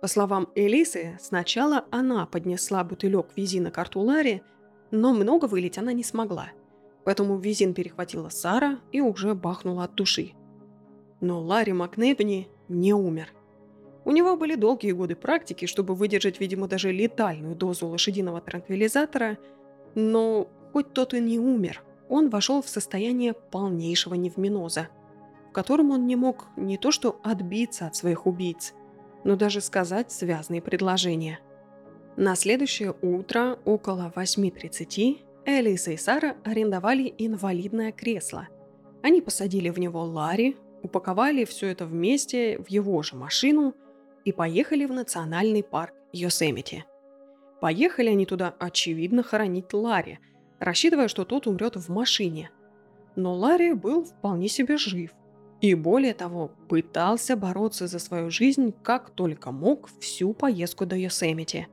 по словам Элисы, сначала она поднесла бутылек визина к рту Ларри, но много вылить она не смогла. Поэтому визин перехватила Сара и уже бахнула от души. Но Ларри Макнебни не умер. У него были долгие годы практики, чтобы выдержать, видимо, даже летальную дозу лошадиного транквилизатора, но хоть тот и не умер, он вошел в состояние полнейшего невминоза, в котором он не мог не то что отбиться от своих убийц, но даже сказать связные предложения. На следующее утро около 8.30 Элиса и Сара арендовали инвалидное кресло. Они посадили в него Ларри, упаковали все это вместе в его же машину и поехали в национальный парк Йосемити. Поехали они туда, очевидно, хоронить Ларри, рассчитывая, что тот умрет в машине. Но Ларри был вполне себе жив. И более того, пытался бороться за свою жизнь как только мог всю поездку до Йосемити.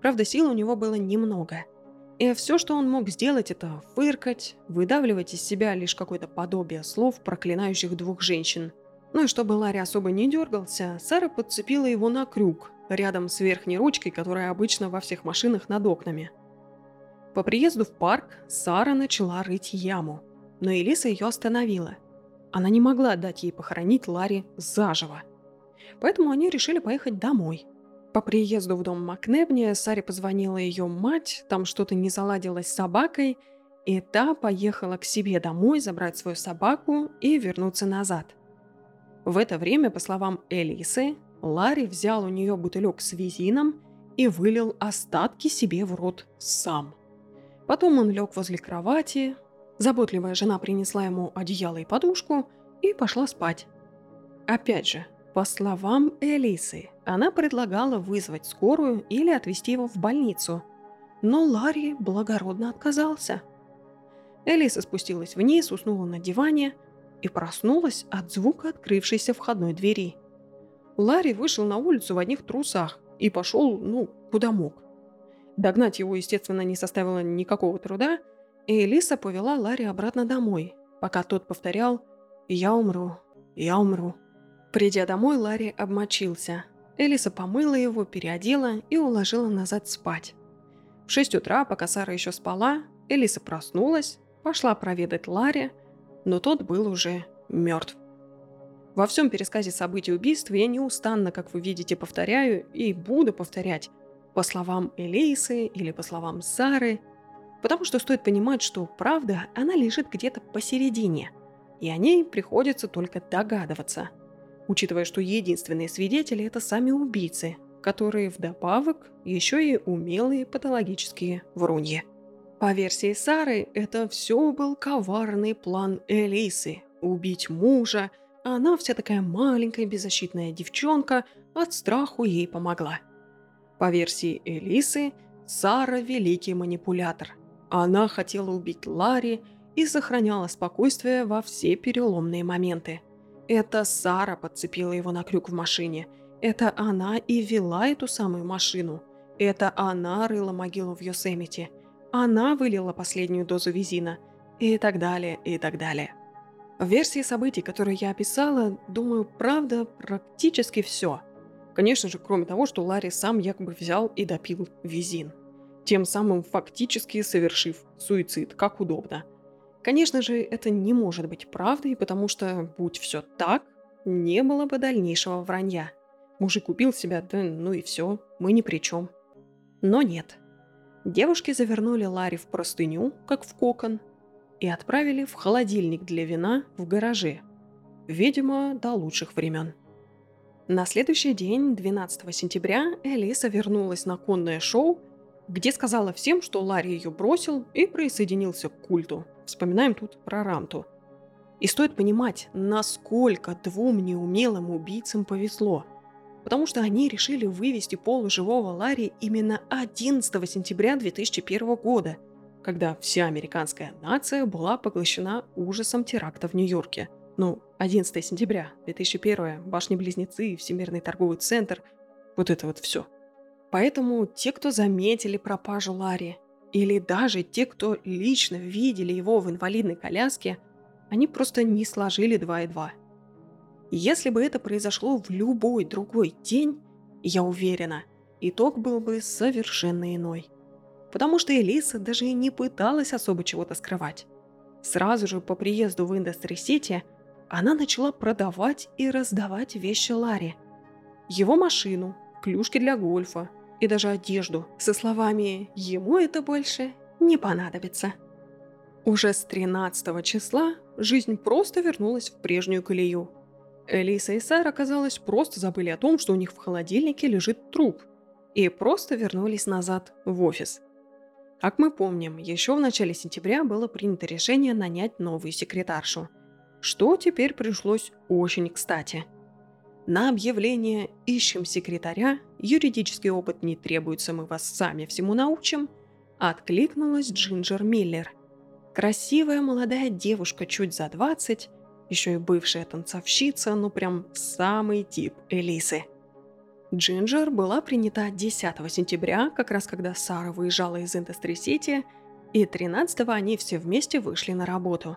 Правда, сил у него было немного. И все, что он мог сделать, это фыркать, выдавливать из себя лишь какое-то подобие слов, проклинающих двух женщин. Ну и чтобы Ларри особо не дергался, Сара подцепила его на крюк, рядом с верхней ручкой, которая обычно во всех машинах над окнами. По приезду в парк Сара начала рыть яму, но Элиса ее остановила – она не могла дать ей похоронить Ларри заживо. Поэтому они решили поехать домой. По приезду в дом Макнебни Саре позвонила ее мать, там что-то не заладилось с собакой, и та поехала к себе домой забрать свою собаку и вернуться назад. В это время, по словам Элисы, Ларри взял у нее бутылек с визином и вылил остатки себе в рот сам. Потом он лег возле кровати, Заботливая жена принесла ему одеяло и подушку и пошла спать. Опять же, по словам Элисы, она предлагала вызвать скорую или отвезти его в больницу, но Ларри благородно отказался. Элиса спустилась вниз, уснула на диване и проснулась от звука открывшейся входной двери. Ларри вышел на улицу в одних трусах и пошел, ну, куда мог. Догнать его, естественно, не составило никакого труда – и Элиса повела Ларри обратно домой, пока тот повторял «Я умру, я умру». Придя домой, Ларри обмочился. Элиса помыла его, переодела и уложила назад спать. В 6 утра, пока Сара еще спала, Элиса проснулась, пошла проведать Ларри, но тот был уже мертв. Во всем пересказе событий убийств я неустанно, как вы видите, повторяю и буду повторять по словам Элисы или по словам Сары – Потому что стоит понимать, что правда, она лежит где-то посередине, и о ней приходится только догадываться, учитывая, что единственные свидетели – это сами убийцы, которые вдобавок еще и умелые патологические вруньи. По версии Сары, это все был коварный план Элисы – убить мужа, а она вся такая маленькая беззащитная девчонка от страху ей помогла. По версии Элисы, Сара – великий манипулятор, она хотела убить Ларри и сохраняла спокойствие во все переломные моменты. Это Сара подцепила его на крюк в машине. Это она и вела эту самую машину. Это она рыла могилу в Йосемите. Она вылила последнюю дозу визина. И так далее, и так далее. В версии событий, которые я описала, думаю, правда практически все. Конечно же, кроме того, что Ларри сам якобы взял и допил визин тем самым фактически совершив суицид, как удобно. Конечно же, это не может быть правдой, потому что, будь все так, не было бы дальнейшего вранья. Мужик убил себя, да ну и все, мы ни при чем. Но нет. Девушки завернули Ларри в простыню, как в кокон, и отправили в холодильник для вина в гараже. Видимо, до лучших времен. На следующий день, 12 сентября, Элиса вернулась на конное шоу где сказала всем, что Ларри ее бросил и присоединился к культу. Вспоминаем тут про Рамту. И стоит понимать, насколько двум неумелым убийцам повезло. Потому что они решили вывести полуживого Ларри именно 11 сентября 2001 года, когда вся американская нация была поглощена ужасом теракта в Нью-Йорке. Ну, 11 сентября 2001, башни-близнецы, Всемирный торговый центр, вот это вот все – Поэтому те, кто заметили пропажу Ларри, или даже те, кто лично видели его в инвалидной коляске, они просто не сложили два и два. Если бы это произошло в любой другой день, я уверена, итог был бы совершенно иной. Потому что Элиса даже и не пыталась особо чего-то скрывать. Сразу же по приезду в Индастри Сити она начала продавать и раздавать вещи Ларри – его машину, клюшки для гольфа и даже одежду со словами «ему это больше не понадобится». Уже с 13 числа жизнь просто вернулась в прежнюю колею. Элиса и Сара, казалось, просто забыли о том, что у них в холодильнике лежит труп, и просто вернулись назад в офис. Как мы помним, еще в начале сентября было принято решение нанять новую секретаршу, что теперь пришлось очень кстати. На объявление «Ищем секретаря», юридический опыт не требуется, мы вас сами всему научим, откликнулась Джинджер Миллер – Красивая молодая девушка чуть за 20, еще и бывшая танцовщица, ну прям самый тип Элисы. Джинджер была принята 10 сентября, как раз когда Сара выезжала из Индустри Сити, и 13 они все вместе вышли на работу.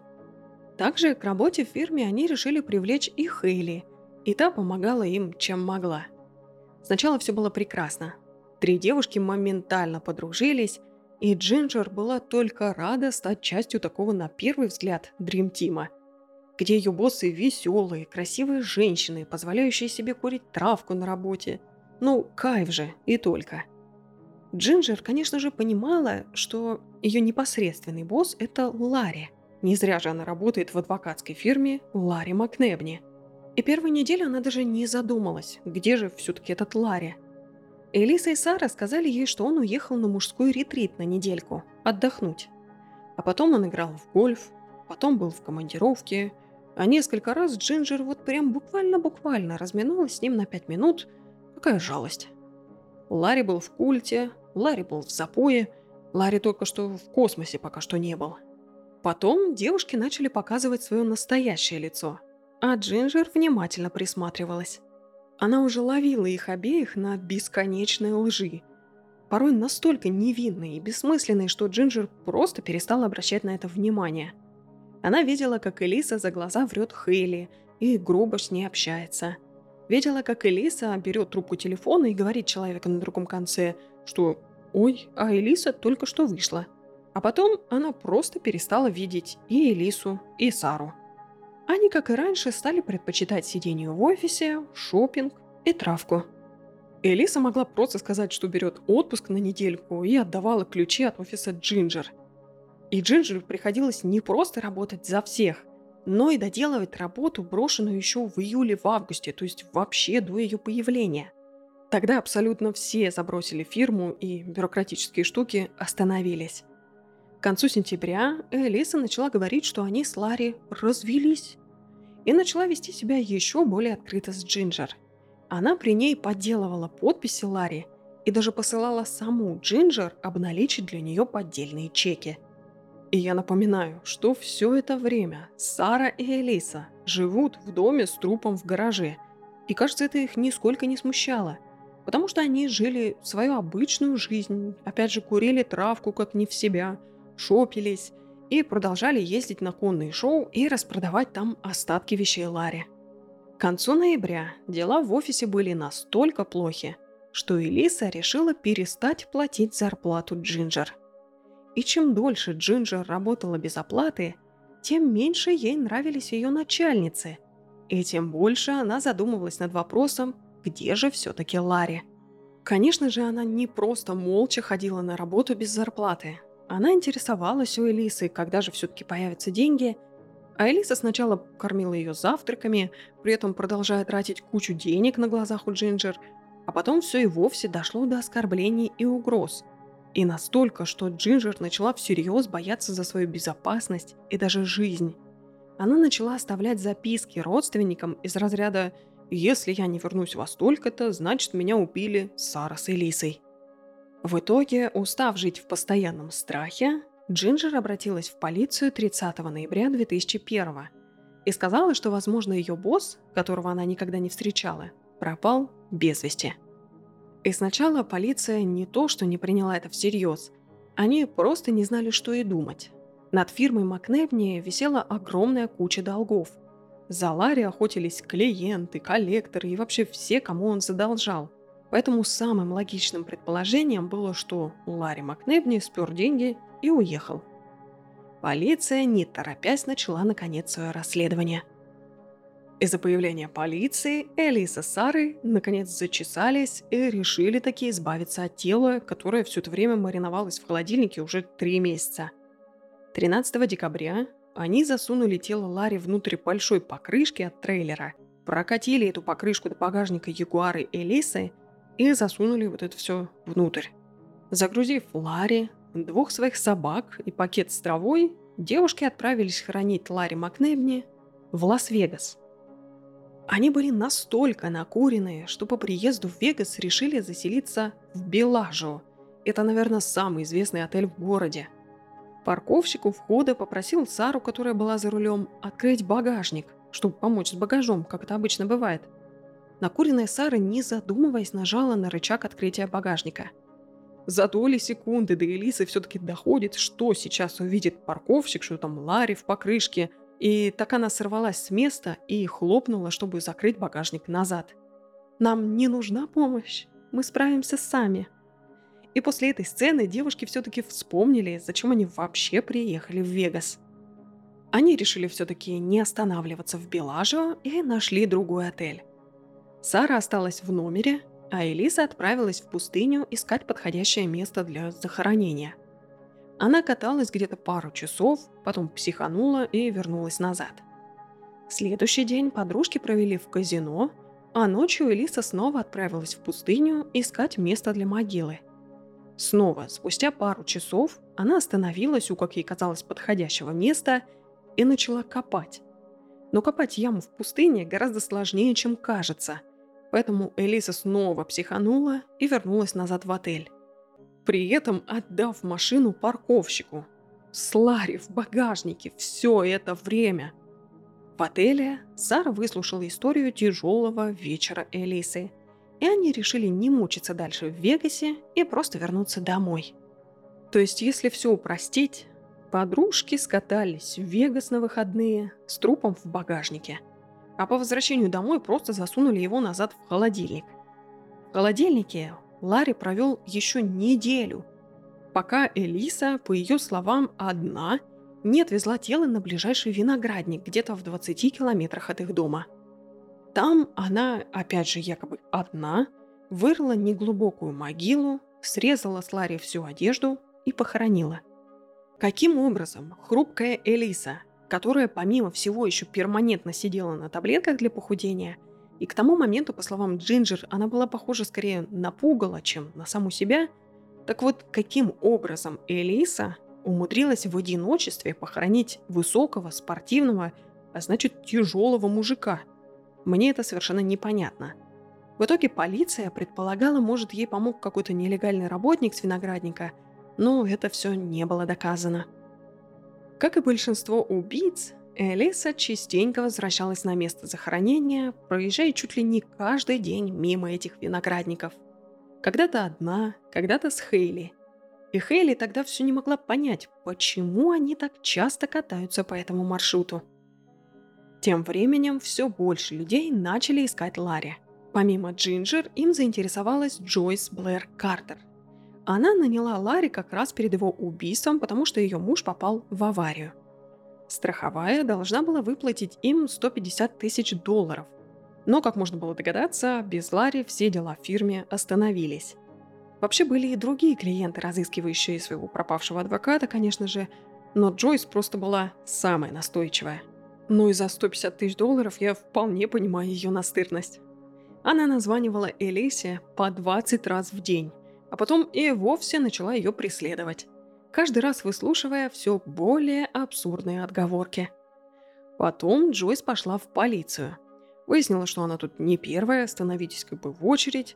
Также к работе в фирме они решили привлечь и Хейли, и та помогала им, чем могла. Сначала все было прекрасно. Три девушки моментально подружились, и Джинджер была только рада стать частью такого, на первый взгляд, Дрим-тима, где ее боссы веселые, красивые женщины, позволяющие себе курить травку на работе. Ну, кайф же, и только. Джинджер, конечно же, понимала, что ее непосредственный босс – это Ларри. Не зря же она работает в адвокатской фирме Ларри Макнебни. И первую неделю она даже не задумалась, где же все-таки этот Ларри – Элиса и Сара сказали ей, что он уехал на мужской ретрит на недельку, отдохнуть. А потом он играл в гольф, потом был в командировке, а несколько раз Джинджер вот прям буквально-буквально разминулась с ним на пять минут. Какая жалость. Ларри был в культе, Ларри был в запое, Ларри только что в космосе пока что не был. Потом девушки начали показывать свое настоящее лицо, а Джинджер внимательно присматривалась. Она уже ловила их обеих на бесконечной лжи. Порой настолько невинной и бессмысленной, что Джинджер просто перестала обращать на это внимание. Она видела, как Элиса за глаза врет Хейли и грубо с ней общается. Видела, как Элиса берет трубку телефона и говорит человеку на другом конце, что «Ой, а Элиса только что вышла». А потом она просто перестала видеть и Элису, и Сару. Они, как и раньше, стали предпочитать сидению в офисе, шопинг и травку. Элиса могла просто сказать, что берет отпуск на недельку и отдавала ключи от офиса Джинджер. И Джинджер приходилось не просто работать за всех, но и доделывать работу, брошенную еще в июле в августе, то есть вообще до ее появления. Тогда абсолютно все забросили фирму и бюрократические штуки остановились. К концу сентября Элиса начала говорить, что они с Ларри развелись. И начала вести себя еще более открыто с Джинджер. Она при ней подделывала подписи Ларри и даже посылала саму Джинджер обналичить для нее поддельные чеки. И я напоминаю, что все это время Сара и Элиса живут в доме с трупом в гараже. И кажется, это их нисколько не смущало – потому что они жили свою обычную жизнь, опять же курили травку как не в себя – шопились и продолжали ездить на конные шоу и распродавать там остатки вещей Ларри. К концу ноября дела в офисе были настолько плохи, что Элиса решила перестать платить зарплату Джинджер. И чем дольше Джинджер работала без оплаты, тем меньше ей нравились ее начальницы, и тем больше она задумывалась над вопросом, где же все-таки Ларри. Конечно же, она не просто молча ходила на работу без зарплаты, она интересовалась у Элисы, когда же все-таки появятся деньги, а Элиса сначала кормила ее завтраками, при этом продолжая тратить кучу денег на глазах у Джинджер, а потом все и вовсе дошло до оскорблений и угроз. И настолько, что Джинджер начала всерьез бояться за свою безопасность и даже жизнь. Она начала оставлять записки родственникам из разряда «Если я не вернусь во столько-то, значит меня убили Сара с Элисой». В итоге, устав жить в постоянном страхе, Джинджер обратилась в полицию 30 ноября 2001 и сказала, что, возможно, ее босс, которого она никогда не встречала, пропал без вести. И сначала полиция не то, что не приняла это всерьез, они просто не знали, что и думать. Над фирмой Макнебни висела огромная куча долгов. За Ларри охотились клиенты, коллекторы и вообще все, кому он задолжал – Поэтому самым логичным предположением было, что Ларри Макнебни спер деньги и уехал. Полиция, не торопясь, начала наконец свое расследование. Из-за появления полиции Элиса с Сарой наконец зачесались и решили таки избавиться от тела, которое все это время мариновалось в холодильнике уже три месяца. 13 декабря они засунули тело Ларри внутрь большой покрышки от трейлера, прокатили эту покрышку до багажника Ягуары Элисы и засунули вот это все внутрь. Загрузив Ларри, двух своих собак и пакет с травой, девушки отправились хранить Ларри Макнебни в Лас-Вегас – они были настолько накуренные, что по приезду в Вегас решили заселиться в Белажио. Это, наверное, самый известный отель в городе. Парковщик у входа попросил Сару, которая была за рулем, открыть багажник, чтобы помочь с багажом, как это обычно бывает. Накуренная Сара, не задумываясь, нажала на рычаг открытия багажника. За доли секунды до Элисы все-таки доходит, что сейчас увидит парковщик, что там Ларри в покрышке – и так она сорвалась с места и хлопнула, чтобы закрыть багажник назад. «Нам не нужна помощь, мы справимся сами». И после этой сцены девушки все-таки вспомнили, зачем они вообще приехали в Вегас. Они решили все-таки не останавливаться в Белажио и нашли другой отель. Сара осталась в номере, а Элиза отправилась в пустыню искать подходящее место для захоронения – она каталась где-то пару часов, потом психанула и вернулась назад. Следующий день подружки провели в казино, а ночью Элиса снова отправилась в пустыню искать место для могилы. Снова, спустя пару часов, она остановилась у, как ей казалось, подходящего места и начала копать. Но копать яму в пустыне гораздо сложнее, чем кажется, поэтому Элиса снова психанула и вернулась назад в отель при этом отдав машину парковщику. С Ларри в багажнике все это время. В отеле Сара выслушала историю тяжелого вечера Элисы, и они решили не мучиться дальше в Вегасе и просто вернуться домой. То есть, если все упростить, подружки скатались в Вегас на выходные с трупом в багажнике, а по возвращению домой просто засунули его назад в холодильник. В холодильнике Ларри провел еще неделю, пока Элиса, по ее словам, одна не отвезла тело на ближайший виноградник где-то в 20 километрах от их дома. Там она, опять же якобы одна, вырыла неглубокую могилу, срезала с Ларри всю одежду и похоронила. Каким образом хрупкая Элиса, которая помимо всего еще перманентно сидела на таблетках для похудения – и к тому моменту, по словам Джинджер, она была похожа скорее на пугало, чем на саму себя. Так вот, каким образом Элиса умудрилась в одиночестве похоронить высокого, спортивного, а значит тяжелого мужика? Мне это совершенно непонятно. В итоге полиция предполагала, может, ей помог какой-то нелегальный работник с виноградника, но это все не было доказано. Как и большинство убийц, Элиса частенько возвращалась на место захоронения, проезжая чуть ли не каждый день мимо этих виноградников. Когда-то одна, когда-то с Хейли. И Хейли тогда все не могла понять, почему они так часто катаются по этому маршруту. Тем временем все больше людей начали искать Ларри. Помимо Джинджер, им заинтересовалась Джойс Блэр Картер. Она наняла Ларри как раз перед его убийством, потому что ее муж попал в аварию – Страховая должна была выплатить им 150 тысяч долларов. Но, как можно было догадаться, без Ларри все дела в фирме остановились. Вообще были и другие клиенты, разыскивающие своего пропавшего адвоката, конечно же, но Джойс просто была самая настойчивая. Ну и за 150 тысяч долларов я вполне понимаю ее настырность. Она названивала Элисе по 20 раз в день, а потом и вовсе начала ее преследовать каждый раз выслушивая все более абсурдные отговорки. Потом Джойс пошла в полицию. Выяснила, что она тут не первая, становитесь как бы в очередь.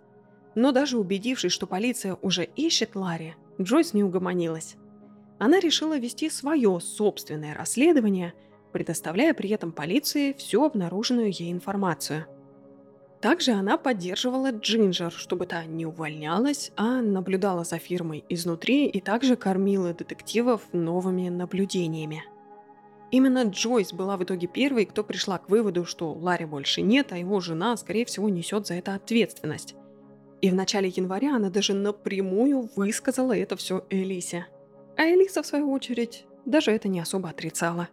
Но даже убедившись, что полиция уже ищет Ларри, Джойс не угомонилась. Она решила вести свое собственное расследование, предоставляя при этом полиции всю обнаруженную ей информацию – также она поддерживала Джинджер, чтобы та не увольнялась, а наблюдала за фирмой изнутри и также кормила детективов новыми наблюдениями. Именно Джойс была в итоге первой, кто пришла к выводу, что Ларри больше нет, а его жена, скорее всего, несет за это ответственность. И в начале января она даже напрямую высказала это все Элисе. А Элиса, в свою очередь, даже это не особо отрицала.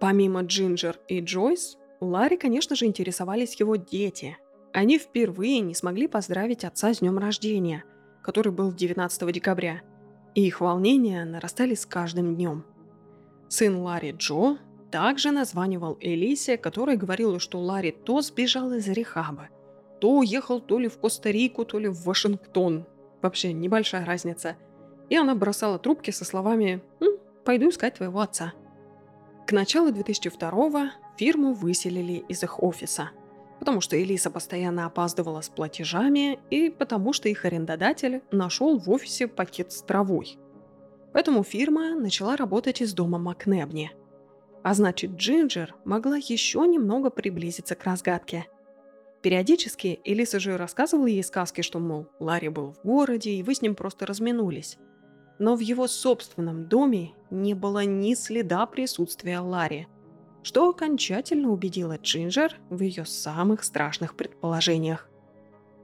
Помимо Джинджер и Джойс, Ларри, конечно же, интересовались его дети. Они впервые не смогли поздравить отца с днем рождения, который был 19 декабря, и их волнения нарастали с каждым днем. Сын Ларри Джо также названивал Элисе, которая говорила, что Ларри то сбежал из рехаба, то уехал то ли в Коста-Рику, то ли в Вашингтон. Вообще небольшая разница. И она бросала трубки со словами «М, «Пойду искать твоего отца». К началу 2002 фирму выселили из их офиса, потому что Элиса постоянно опаздывала с платежами и потому что их арендодатель нашел в офисе пакет с травой. Поэтому фирма начала работать из дома Макнебни. А значит, Джинджер могла еще немного приблизиться к разгадке. Периодически Элиса же рассказывала ей сказки, что, мол, Ларри был в городе, и вы с ним просто разминулись. Но в его собственном доме не было ни следа присутствия Ларри – что окончательно убедило Джинджер в ее самых страшных предположениях.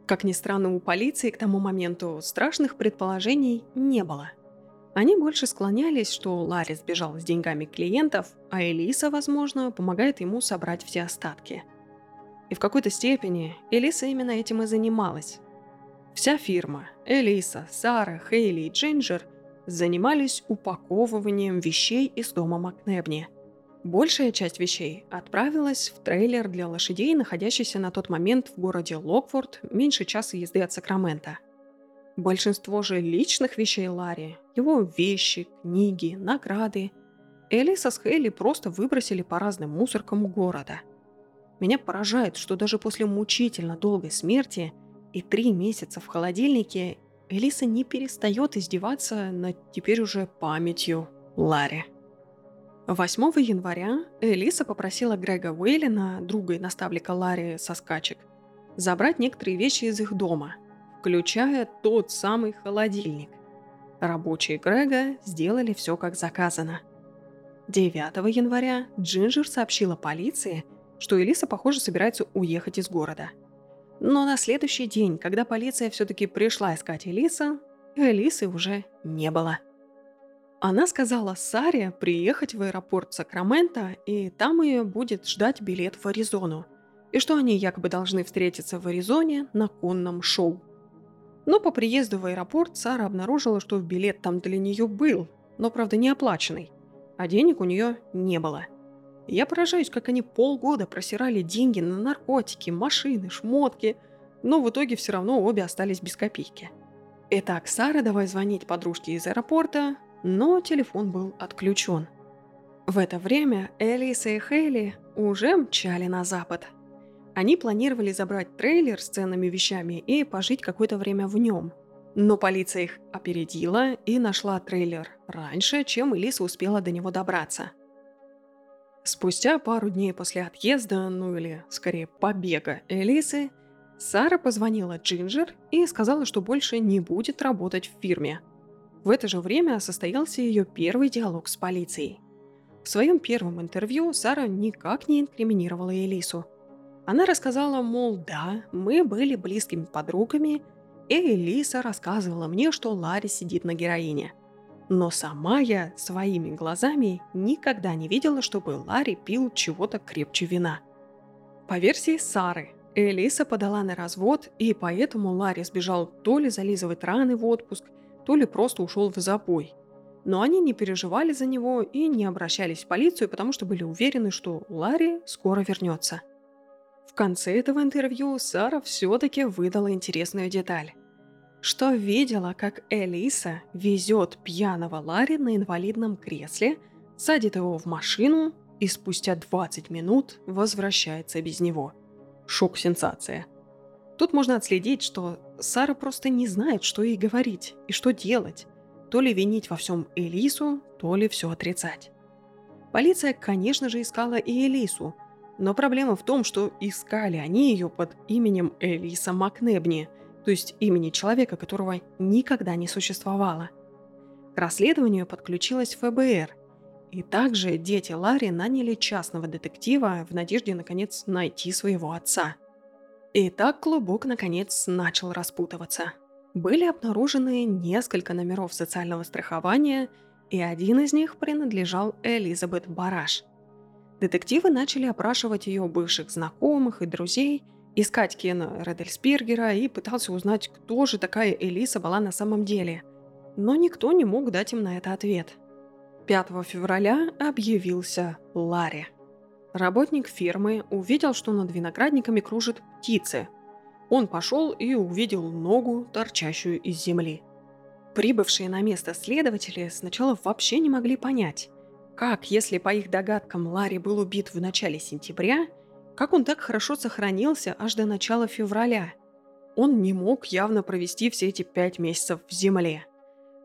Как ни странно, у полиции к тому моменту страшных предположений не было. Они больше склонялись, что Ларри сбежал с деньгами клиентов, а Элиса, возможно, помогает ему собрать все остатки. И в какой-то степени Элиса именно этим и занималась. Вся фирма – Элиса, Сара, Хейли и Джинджер – занимались упаковыванием вещей из дома Макнебни – Большая часть вещей отправилась в трейлер для лошадей, находящийся на тот момент в городе Локфорд, меньше часа езды от Сакрамента. Большинство же личных вещей Ларри, его вещи, книги, награды, Элиса с Хейли просто выбросили по разным мусоркам города. Меня поражает, что даже после мучительно долгой смерти и три месяца в холодильнике Элиса не перестает издеваться над теперь уже памятью Ларри. 8 января Элиса попросила Грега Уэйлина, друга и наставника Ларри со скачек, забрать некоторые вещи из их дома, включая тот самый холодильник. Рабочие Грега сделали все как заказано. 9 января Джинджер сообщила полиции, что Элиса, похоже, собирается уехать из города. Но на следующий день, когда полиция все-таки пришла искать Элиса, Элисы уже не было. Она сказала Саре приехать в аэропорт Сакрамента, и там ее будет ждать билет в Аризону, и что они якобы должны встретиться в Аризоне на конном шоу. Но по приезду в аэропорт Сара обнаружила, что билет там для нее был, но, правда, не оплаченный, а денег у нее не было. Я поражаюсь, как они полгода просирали деньги на наркотики, машины, шмотки, но в итоге все равно обе остались без копейки. Итак, Сара давай звонить подружке из аэропорта, но телефон был отключен. В это время Элиса и Хейли уже мчали на запад. Они планировали забрать трейлер с ценными вещами и пожить какое-то время в нем. Но полиция их опередила и нашла трейлер раньше, чем Элиса успела до него добраться. Спустя пару дней после отъезда, ну или скорее побега Элисы, Сара позвонила Джинджер и сказала, что больше не будет работать в фирме – в это же время состоялся ее первый диалог с полицией. В своем первом интервью Сара никак не инкриминировала Элису. Она рассказала, мол, да, мы были близкими подругами, и Элиса рассказывала мне, что Ларри сидит на героине. Но сама я своими глазами никогда не видела, чтобы Ларри пил чего-то крепче вина. По версии Сары, Элиса подала на развод, и поэтому Ларри сбежал то ли зализывать раны в отпуск, то ли просто ушел в запой. Но они не переживали за него и не обращались в полицию, потому что были уверены, что Ларри скоро вернется. В конце этого интервью Сара все-таки выдала интересную деталь. Что видела, как Элиса везет пьяного Ларри на инвалидном кресле, садит его в машину и спустя 20 минут возвращается без него. Шок-сенсация. Тут можно отследить, что Сара просто не знает, что ей говорить и что делать. То ли винить во всем Элису, то ли все отрицать. Полиция, конечно же, искала и Элису, но проблема в том, что искали они ее под именем Элиса Макнебни, то есть имени человека, которого никогда не существовало. К расследованию подключилась ФБР, и также дети Ларри наняли частного детектива в надежде, наконец, найти своего отца – и так клубок наконец начал распутываться. Были обнаружены несколько номеров социального страхования, и один из них принадлежал Элизабет Бараш. Детективы начали опрашивать ее бывших знакомых и друзей, искать Кена Редельсбергера и пытался узнать, кто же такая Элиса была на самом деле. Но никто не мог дать им на это ответ. 5 февраля объявился Ларри. Работник фирмы увидел, что над виноградниками кружат птицы. Он пошел и увидел ногу, торчащую из земли. Прибывшие на место следователи сначала вообще не могли понять, как, если по их догадкам Ларри был убит в начале сентября, как он так хорошо сохранился аж до начала февраля? Он не мог явно провести все эти пять месяцев в земле.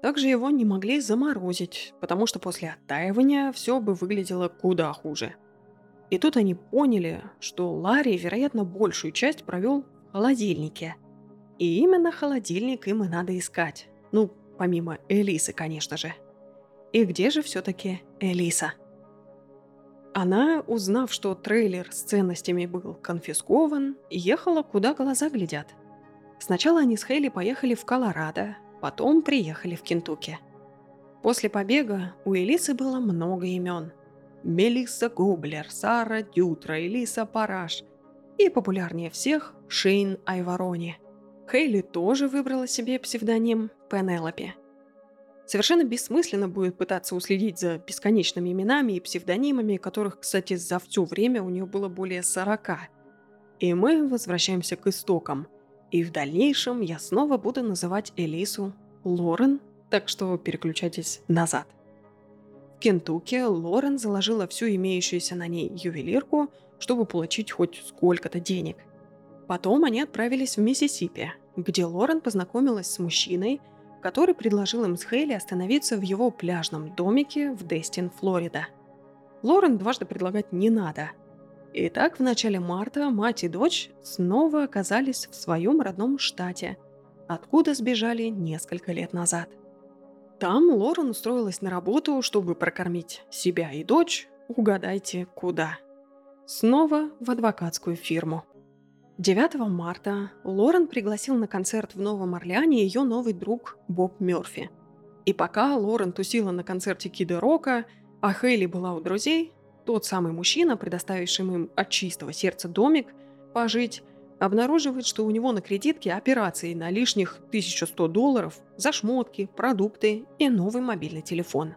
Также его не могли заморозить, потому что после оттаивания все бы выглядело куда хуже. И тут они поняли, что Ларри, вероятно, большую часть провел в холодильнике. И именно холодильник им и надо искать. Ну, помимо Элисы, конечно же. И где же все-таки Элиса? Она, узнав, что трейлер с ценностями был конфискован, ехала, куда глаза глядят. Сначала они с Хейли поехали в Колорадо, потом приехали в Кентукки. После побега у Элисы было много имен. Мелисса Гублер, Сара Дютра, Элиса Параш и популярнее всех Шейн Айворони. Хейли тоже выбрала себе псевдоним Пенелопи – Совершенно бессмысленно будет пытаться уследить за бесконечными именами и псевдонимами, которых, кстати, за все время у нее было более 40. И мы возвращаемся к истокам. И в дальнейшем я снова буду называть Элису Лорен, так что переключайтесь назад. Кентукки Лорен заложила всю имеющуюся на ней ювелирку, чтобы получить хоть сколько-то денег. Потом они отправились в Миссисипи, где Лорен познакомилась с мужчиной, который предложил им с Хейли остановиться в его пляжном домике в Дестин, Флорида. Лорен дважды предлагать не надо. Итак, в начале марта мать и дочь снова оказались в своем родном штате, откуда сбежали несколько лет назад. Там Лорен устроилась на работу, чтобы прокормить себя и дочь, угадайте куда. Снова в адвокатскую фирму. 9 марта Лорен пригласил на концерт в Новом Орлеане ее новый друг Боб Мерфи. И пока Лорен тусила на концерте Кида Рока, а Хейли была у друзей, тот самый мужчина, предоставивший им от чистого сердца домик, пожить, обнаруживает, что у него на кредитке операции на лишних 1100 долларов за шмотки, продукты и новый мобильный телефон.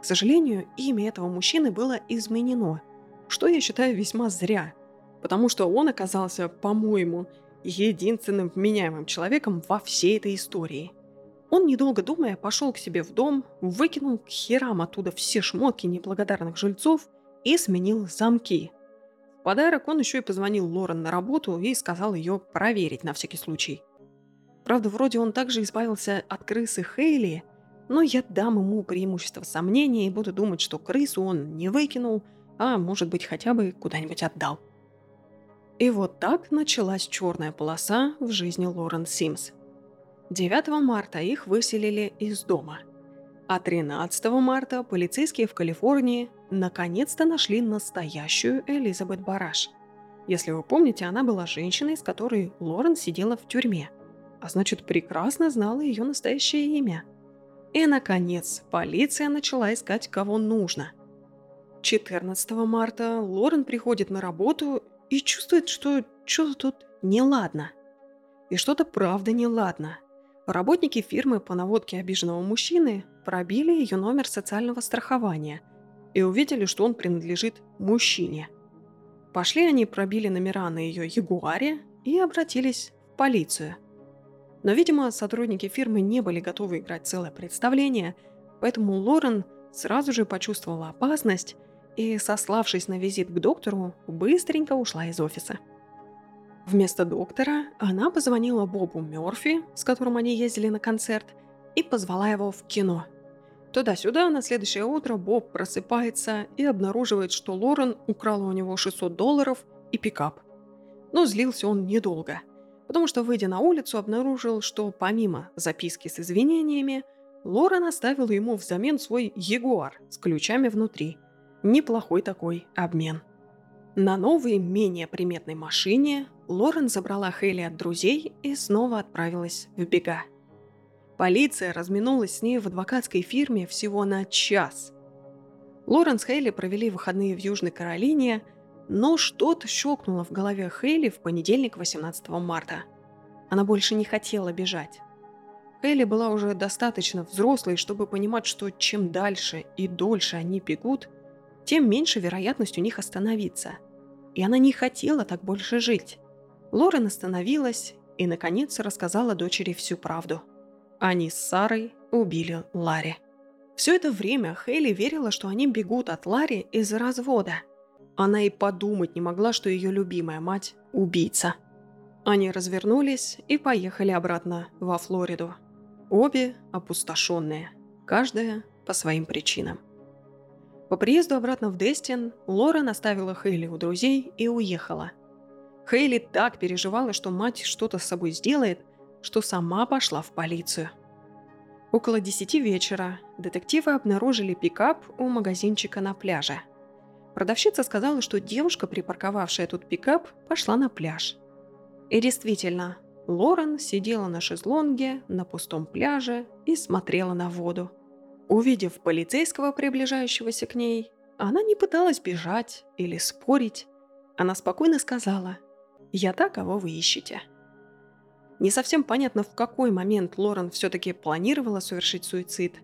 К сожалению, имя этого мужчины было изменено, что я считаю весьма зря – потому что он оказался, по-моему, единственным вменяемым человеком во всей этой истории. Он, недолго думая, пошел к себе в дом, выкинул к херам оттуда все шмотки неблагодарных жильцов и сменил замки. Подарок он еще и позвонил Лорен на работу и сказал ее проверить на всякий случай. Правда, вроде он также избавился от крысы Хейли, но я дам ему преимущество сомнения и буду думать, что крысу он не выкинул, а может быть хотя бы куда-нибудь отдал. И вот так началась черная полоса в жизни Лорен Симс. 9 марта их выселили из дома. А 13 марта полицейские в Калифорнии наконец-то нашли настоящую Элизабет Бараш. Если вы помните, она была женщиной, с которой Лорен сидела в тюрьме, а значит прекрасно знала ее настоящее имя. И, наконец, полиция начала искать, кого нужно. 14 марта Лорен приходит на работу и чувствует, что что-то тут неладно. И что-то правда неладно. Работники фирмы по наводке обиженного мужчины пробили ее номер социального страхования и увидели, что он принадлежит мужчине. Пошли они, пробили номера на ее Ягуаре и обратились в полицию. Но, видимо, сотрудники фирмы не были готовы играть целое представление, поэтому Лорен сразу же почувствовала опасность и, сославшись на визит к доктору, быстренько ушла из офиса. Вместо доктора она позвонила Бобу Мёрфи, с которым они ездили на концерт, и позвала его в кино. Туда-сюда на следующее утро Боб просыпается и обнаруживает, что Лорен украла у него 600 долларов и пикап. Но злился он недолго, потому что, выйдя на улицу, обнаружил, что помимо записки с извинениями, Лорен оставила ему взамен свой Ягуар с ключами внутри – Неплохой такой обмен. На новой, менее приметной машине Лорен забрала Хейли от друзей и снова отправилась в бега. Полиция разминулась с ней в адвокатской фирме всего на час. Лоренс Хейли провели выходные в Южной Каролине, но что-то щелкнуло в голове Хейли в понедельник 18 марта. Она больше не хотела бежать. Хейли была уже достаточно взрослой, чтобы понимать, что чем дальше и дольше они бегут, тем меньше вероятность у них остановиться. И она не хотела так больше жить. Лорен остановилась и, наконец, рассказала дочери всю правду. Они с Сарой убили Ларри. Все это время Хейли верила, что они бегут от Ларри из-за развода. Она и подумать не могла, что ее любимая мать – убийца. Они развернулись и поехали обратно во Флориду. Обе опустошенные, каждая по своим причинам. По приезду обратно в Дестин Лора наставила Хейли у друзей и уехала. Хейли так переживала, что мать что-то с собой сделает, что сама пошла в полицию. Около десяти вечера детективы обнаружили пикап у магазинчика на пляже. Продавщица сказала, что девушка, припарковавшая тут пикап, пошла на пляж. И действительно, Лорен сидела на шезлонге на пустом пляже и смотрела на воду. Увидев полицейского, приближающегося к ней, она не пыталась бежать или спорить. Она спокойно сказала «Я та, кого вы ищете». Не совсем понятно, в какой момент Лорен все-таки планировала совершить суицид,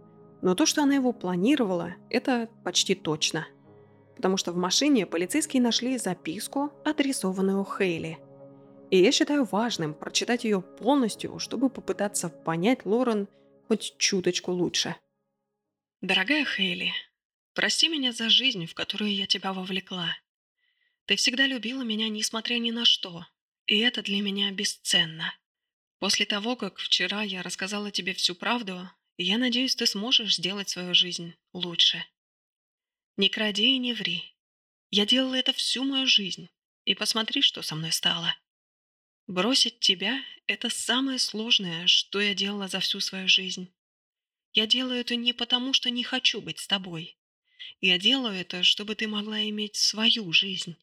но то, что она его планировала, это почти точно. Потому что в машине полицейские нашли записку, адресованную Хейли – и я считаю важным прочитать ее полностью, чтобы попытаться понять Лорен хоть чуточку лучше. Дорогая Хейли, прости меня за жизнь, в которую я тебя вовлекла. Ты всегда любила меня, несмотря ни на что, и это для меня бесценно. После того, как вчера я рассказала тебе всю правду, я надеюсь, ты сможешь сделать свою жизнь лучше. Не кради и не ври. Я делала это всю мою жизнь, и посмотри, что со мной стало. Бросить тебя — это самое сложное, что я делала за всю свою жизнь. Я делаю это не потому, что не хочу быть с тобой. Я делаю это, чтобы ты могла иметь свою жизнь.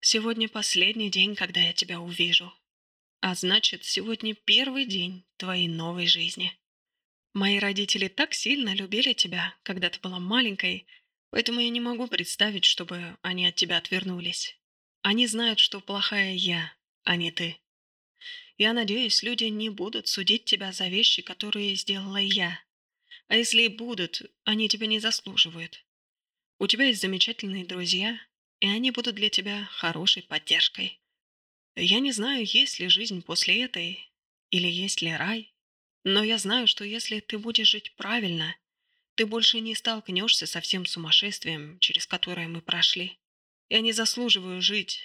Сегодня последний день, когда я тебя увижу. А значит, сегодня первый день твоей новой жизни. Мои родители так сильно любили тебя, когда ты была маленькой, поэтому я не могу представить, чтобы они от тебя отвернулись. Они знают, что плохая я, а не ты. Я надеюсь, люди не будут судить тебя за вещи, которые сделала я. А если и будут, они тебя не заслуживают. У тебя есть замечательные друзья, и они будут для тебя хорошей поддержкой. Я не знаю, есть ли жизнь после этой, или есть ли рай, но я знаю, что если ты будешь жить правильно, ты больше не столкнешься со всем сумасшествием, через которое мы прошли. Я не заслуживаю жить,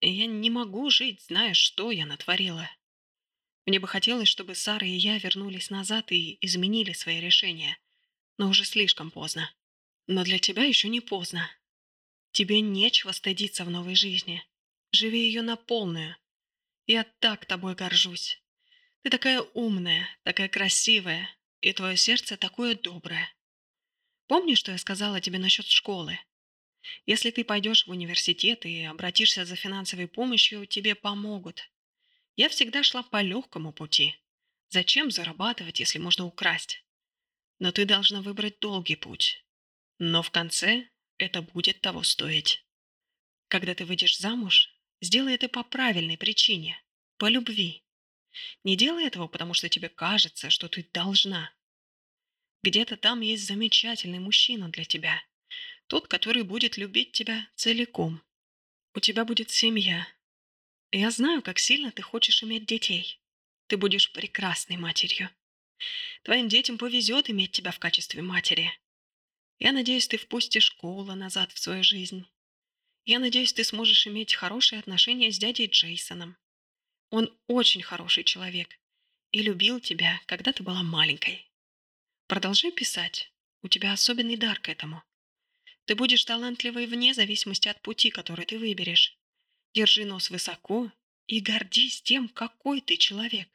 я не могу жить, зная, что я натворила. Мне бы хотелось, чтобы Сара и я вернулись назад и изменили свои решения. Но уже слишком поздно. Но для тебя еще не поздно. Тебе нечего стыдиться в новой жизни. Живи ее на полную. Я так тобой горжусь. Ты такая умная, такая красивая, и твое сердце такое доброе. Помнишь, что я сказала тебе насчет школы? Если ты пойдешь в университет и обратишься за финансовой помощью, тебе помогут. Я всегда шла по легкому пути. Зачем зарабатывать, если можно украсть? Но ты должна выбрать долгий путь. Но в конце это будет того стоить. Когда ты выйдешь замуж, сделай это по правильной причине, по любви. Не делай этого, потому что тебе кажется, что ты должна. Где-то там есть замечательный мужчина для тебя. Тот, который будет любить тебя целиком. У тебя будет семья, я знаю, как сильно ты хочешь иметь детей. Ты будешь прекрасной матерью. Твоим детям повезет иметь тебя в качестве матери. Я надеюсь, ты впустишь школу назад в свою жизнь. Я надеюсь, ты сможешь иметь хорошие отношения с дядей Джейсоном. Он очень хороший человек и любил тебя, когда ты была маленькой. Продолжай писать. У тебя особенный дар к этому. Ты будешь талантливой вне зависимости от пути, который ты выберешь. Держи нос высоко и гордись тем, какой ты человек.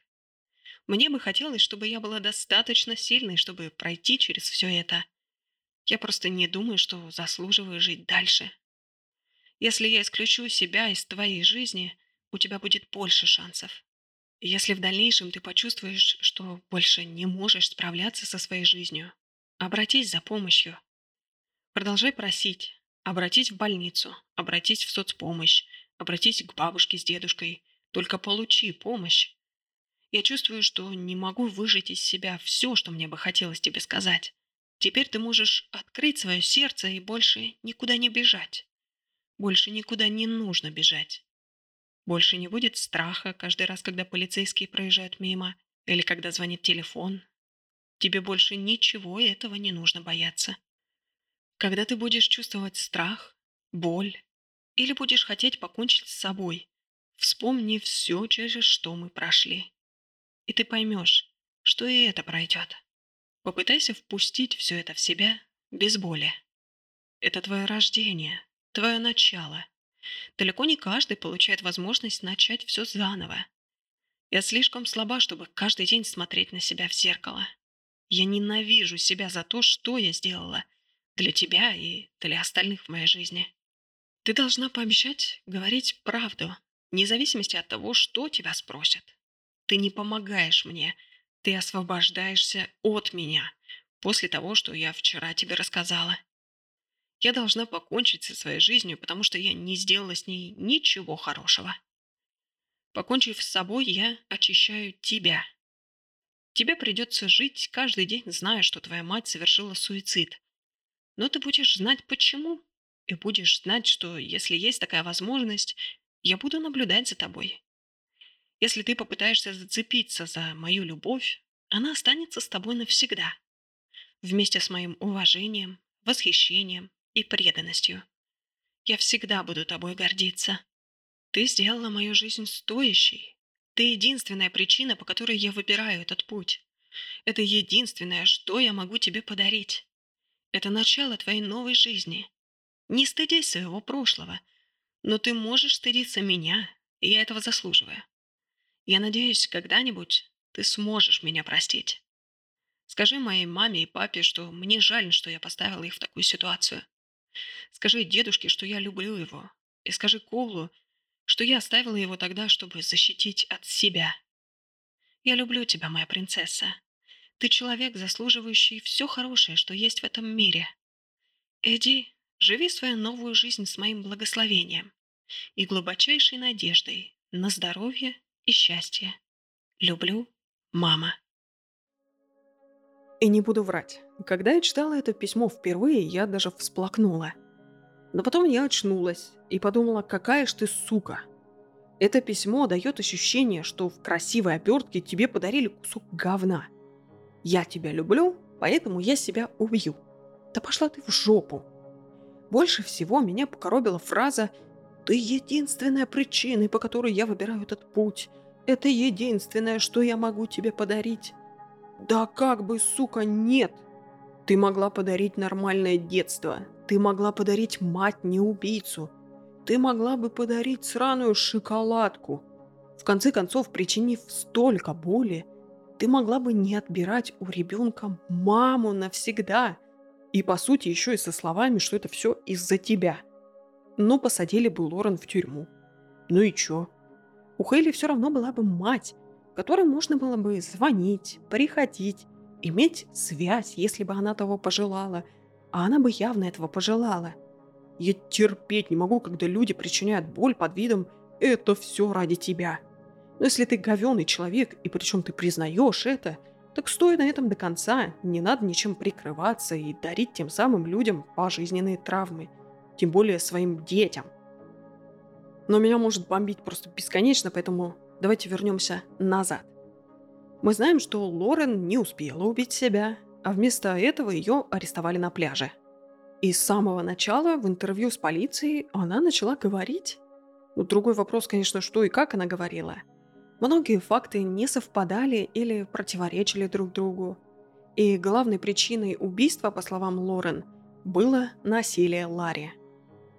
Мне бы хотелось, чтобы я была достаточно сильной, чтобы пройти через все это. Я просто не думаю, что заслуживаю жить дальше. Если я исключу себя из твоей жизни, у тебя будет больше шансов. Если в дальнейшем ты почувствуешь, что больше не можешь справляться со своей жизнью, обратись за помощью. Продолжай просить, обратись в больницу, обратись в соцпомощь, обратись к бабушке с дедушкой. Только получи помощь. Я чувствую, что не могу выжить из себя все, что мне бы хотелось тебе сказать. Теперь ты можешь открыть свое сердце и больше никуда не бежать. Больше никуда не нужно бежать. Больше не будет страха каждый раз, когда полицейские проезжают мимо или когда звонит телефон. Тебе больше ничего этого не нужно бояться. Когда ты будешь чувствовать страх, боль или будешь хотеть покончить с собой, вспомни все, через что мы прошли. И ты поймешь, что и это пройдет. Попытайся впустить все это в себя без боли. Это твое рождение, твое начало. Далеко не каждый получает возможность начать все заново. Я слишком слаба, чтобы каждый день смотреть на себя в зеркало. Я ненавижу себя за то, что я сделала для тебя и для остальных в моей жизни. Ты должна пообещать говорить правду, вне зависимости от того, что тебя спросят. Ты не помогаешь мне, ты освобождаешься от меня после того, что я вчера тебе рассказала. Я должна покончить со своей жизнью, потому что я не сделала с ней ничего хорошего. Покончив с собой, я очищаю тебя. Тебе придется жить каждый день, зная, что твоя мать совершила суицид. Но ты будешь знать почему, и будешь знать, что если есть такая возможность, я буду наблюдать за тобой. Если ты попытаешься зацепиться за мою любовь, она останется с тобой навсегда. Вместе с моим уважением, восхищением и преданностью. Я всегда буду тобой гордиться. Ты сделала мою жизнь стоящей. Ты единственная причина, по которой я выбираю этот путь. Это единственное, что я могу тебе подарить. Это начало твоей новой жизни. Не стыдись своего прошлого, но ты можешь стыдиться меня, и я этого заслуживаю. Я надеюсь, когда-нибудь ты сможешь меня простить. Скажи моей маме и папе, что мне жаль, что я поставила их в такую ситуацию. Скажи дедушке, что я люблю его. И скажи Коулу, что я оставила его тогда, чтобы защитить от себя. Я люблю тебя, моя принцесса. Ты человек, заслуживающий все хорошее, что есть в этом мире. Эдди, живи свою новую жизнь с моим благословением и глубочайшей надеждой на здоровье и счастье. Люблю, мама. И не буду врать. Когда я читала это письмо впервые, я даже всплакнула. Но потом я очнулась и подумала, какая ж ты сука. Это письмо дает ощущение, что в красивой обертке тебе подарили кусок говна. Я тебя люблю, поэтому я себя убью. Да пошла ты в жопу. Больше всего меня покоробила фраза «Ты единственная причина, по которой я выбираю этот путь. Это единственное, что я могу тебе подарить». Да как бы, сука, нет! Ты могла подарить нормальное детство. Ты могла подарить мать не убийцу. Ты могла бы подарить сраную шоколадку. В конце концов, причинив столько боли, ты могла бы не отбирать у ребенка маму навсегда. И по сути еще и со словами, что это все из-за тебя. Но посадили бы Лорен в тюрьму. Ну и чё? У Хейли все равно была бы мать, которой можно было бы звонить, приходить, иметь связь, если бы она того пожелала. А она бы явно этого пожелала. Я терпеть не могу, когда люди причиняют боль под видом «это все ради тебя». Но если ты говенный человек, и причем ты признаешь это, так стой на этом до конца, не надо ничем прикрываться и дарить тем самым людям пожизненные травмы, тем более своим детям. Но меня может бомбить просто бесконечно, поэтому давайте вернемся назад. Мы знаем, что Лорен не успела убить себя, а вместо этого ее арестовали на пляже. И с самого начала в интервью с полицией она начала говорить. Ну, другой вопрос, конечно, что и как она говорила. Многие факты не совпадали или противоречили друг другу. И главной причиной убийства, по словам Лорен, было насилие Ларри –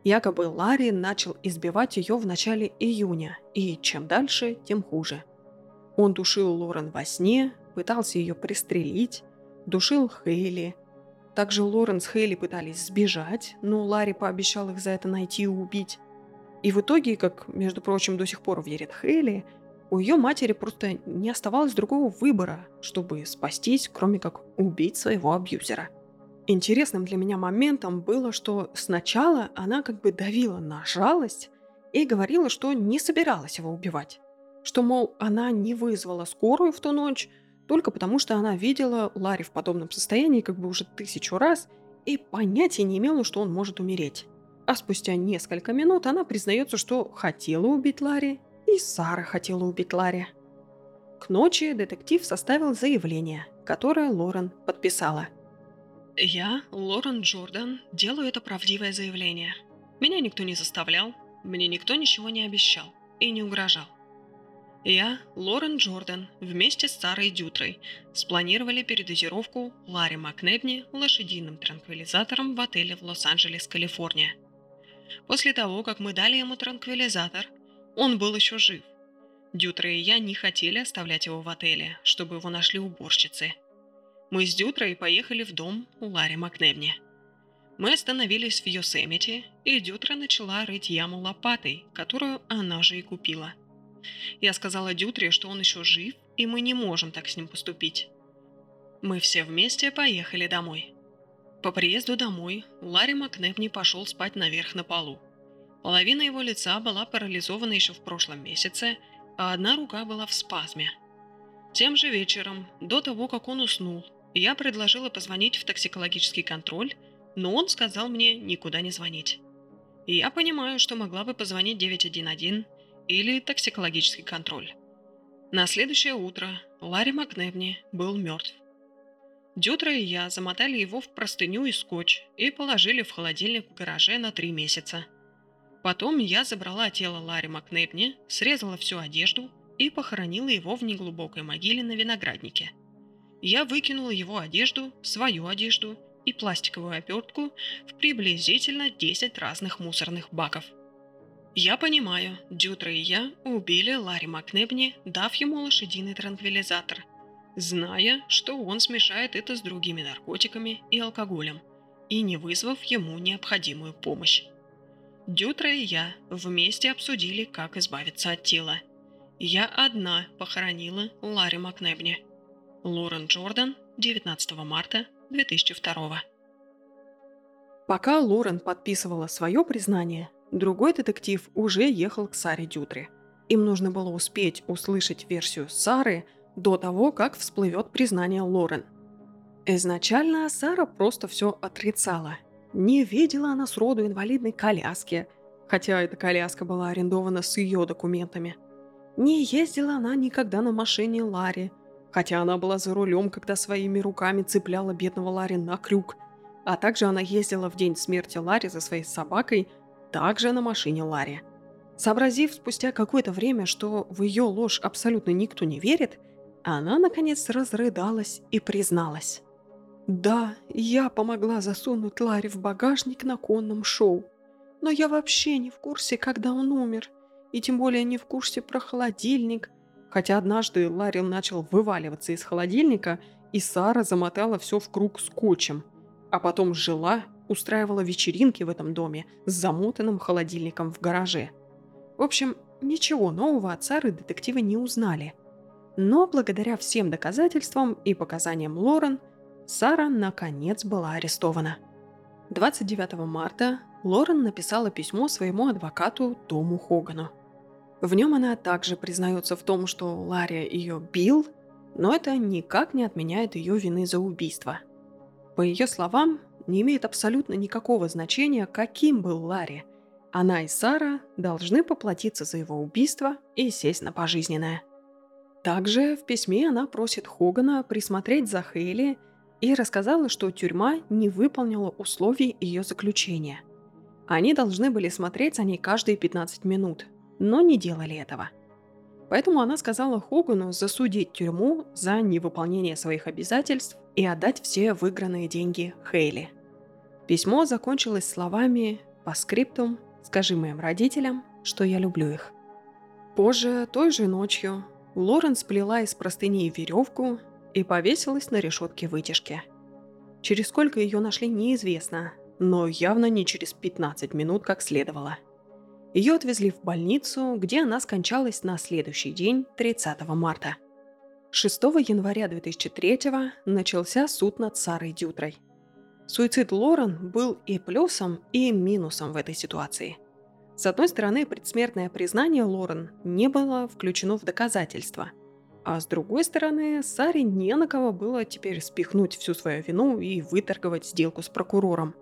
Якобы Ларри начал избивать ее в начале июня, и чем дальше, тем хуже. Он душил Лорен во сне, пытался ее пристрелить, душил Хейли. Также Лорен с Хейли пытались сбежать, но Ларри пообещал их за это найти и убить. И в итоге, как, между прочим, до сих пор верит Хейли, у ее матери просто не оставалось другого выбора, чтобы спастись, кроме как убить своего абьюзера. Интересным для меня моментом было, что сначала она как бы давила на жалость и говорила, что не собиралась его убивать. Что, мол, она не вызвала скорую в ту ночь, только потому что она видела Ларри в подобном состоянии как бы уже тысячу раз и понятия не имела, что он может умереть. А спустя несколько минут она признается, что хотела убить Ларри, и Сара хотела убить Ларри. К ночи детектив составил заявление, которое Лорен подписала. «Я, Лорен Джордан, делаю это правдивое заявление. Меня никто не заставлял, мне никто ничего не обещал и не угрожал. Я, Лорен Джордан, вместе с Сарой Дютрой спланировали передозировку Ларри Макнебни лошадиным транквилизатором в отеле в Лос-Анджелес, Калифорния. После того, как мы дали ему транквилизатор, он был еще жив. Дютра и я не хотели оставлять его в отеле, чтобы его нашли уборщицы. Мы с Дютрой поехали в дом у Ларри Макнебни. Мы остановились в Йосемите, и Дютра начала рыть яму лопатой, которую она же и купила – я сказала Дютре, что он еще жив, и мы не можем так с ним поступить. Мы все вместе поехали домой. По приезду домой Ларри Макнепни пошел спать наверх на полу. Половина его лица была парализована еще в прошлом месяце, а одна рука была в спазме. Тем же вечером, до того, как он уснул, я предложила позвонить в токсикологический контроль, но он сказал мне никуда не звонить. Я понимаю, что могла бы позвонить 911, или токсикологический контроль. На следующее утро Ларри Макневни был мертв. Дютра и я замотали его в простыню и скотч и положили в холодильник в гараже на три месяца. Потом я забрала тело Ларри Макнебни, срезала всю одежду и похоронила его в неглубокой могиле на винограднике. Я выкинула его одежду, свою одежду и пластиковую опертку в приблизительно 10 разных мусорных баков – я понимаю, Дютра и я убили Ларри Макнебни, дав ему лошадиный транквилизатор, зная, что он смешает это с другими наркотиками и алкоголем, и не вызвав ему необходимую помощь. Дютра и я вместе обсудили, как избавиться от тела. Я одна похоронила Ларри Макнебни. Лорен Джордан, 19 марта 2002 Пока Лорен подписывала свое признание, Другой детектив уже ехал к Саре Дютре. Им нужно было успеть услышать версию Сары до того, как всплывет признание Лорен. Изначально Сара просто все отрицала. Не видела она сроду инвалидной коляски, хотя эта коляска была арендована с ее документами. Не ездила она никогда на машине Ларри, хотя она была за рулем, когда своими руками цепляла бедного Ларри на крюк. А также она ездила в день смерти Ларри за своей собакой – также на машине Ларри. Сообразив спустя какое-то время, что в ее ложь абсолютно никто не верит, она, наконец, разрыдалась и призналась. «Да, я помогла засунуть Ларри в багажник на конном шоу. Но я вообще не в курсе, когда он умер. И тем более не в курсе про холодильник. Хотя однажды Ларри начал вываливаться из холодильника, и Сара замотала все в круг скотчем. А потом жила устраивала вечеринки в этом доме с замотанным холодильником в гараже. В общем, ничего нового от Сары детективы не узнали. Но благодаря всем доказательствам и показаниям Лорен, Сара наконец была арестована. 29 марта Лорен написала письмо своему адвокату Тому Хогану. В нем она также признается в том, что Ларри ее бил, но это никак не отменяет ее вины за убийство. По ее словам, не имеет абсолютно никакого значения, каким был Ларри. Она и Сара должны поплатиться за его убийство и сесть на пожизненное. Также в письме она просит Хогана присмотреть за Хейли и рассказала, что тюрьма не выполнила условий ее заключения. Они должны были смотреть за ней каждые 15 минут, но не делали этого. Поэтому она сказала Хогану засудить тюрьму за невыполнение своих обязательств и отдать все выигранные деньги Хейли. Письмо закончилось словами «По скриптум, скажи моим родителям, что я люблю их». Позже, той же ночью, Лорен сплела из простыни веревку и повесилась на решетке вытяжки. Через сколько ее нашли, неизвестно, но явно не через 15 минут, как следовало. Ее отвезли в больницу, где она скончалась на следующий день, 30 марта. 6 января 2003 начался суд над Сарой Дютрой. Суицид Лорен был и плюсом, и минусом в этой ситуации. С одной стороны, предсмертное признание Лорен не было включено в доказательства, а с другой стороны, Саре не на кого было теперь спихнуть всю свою вину и выторговать сделку с прокурором.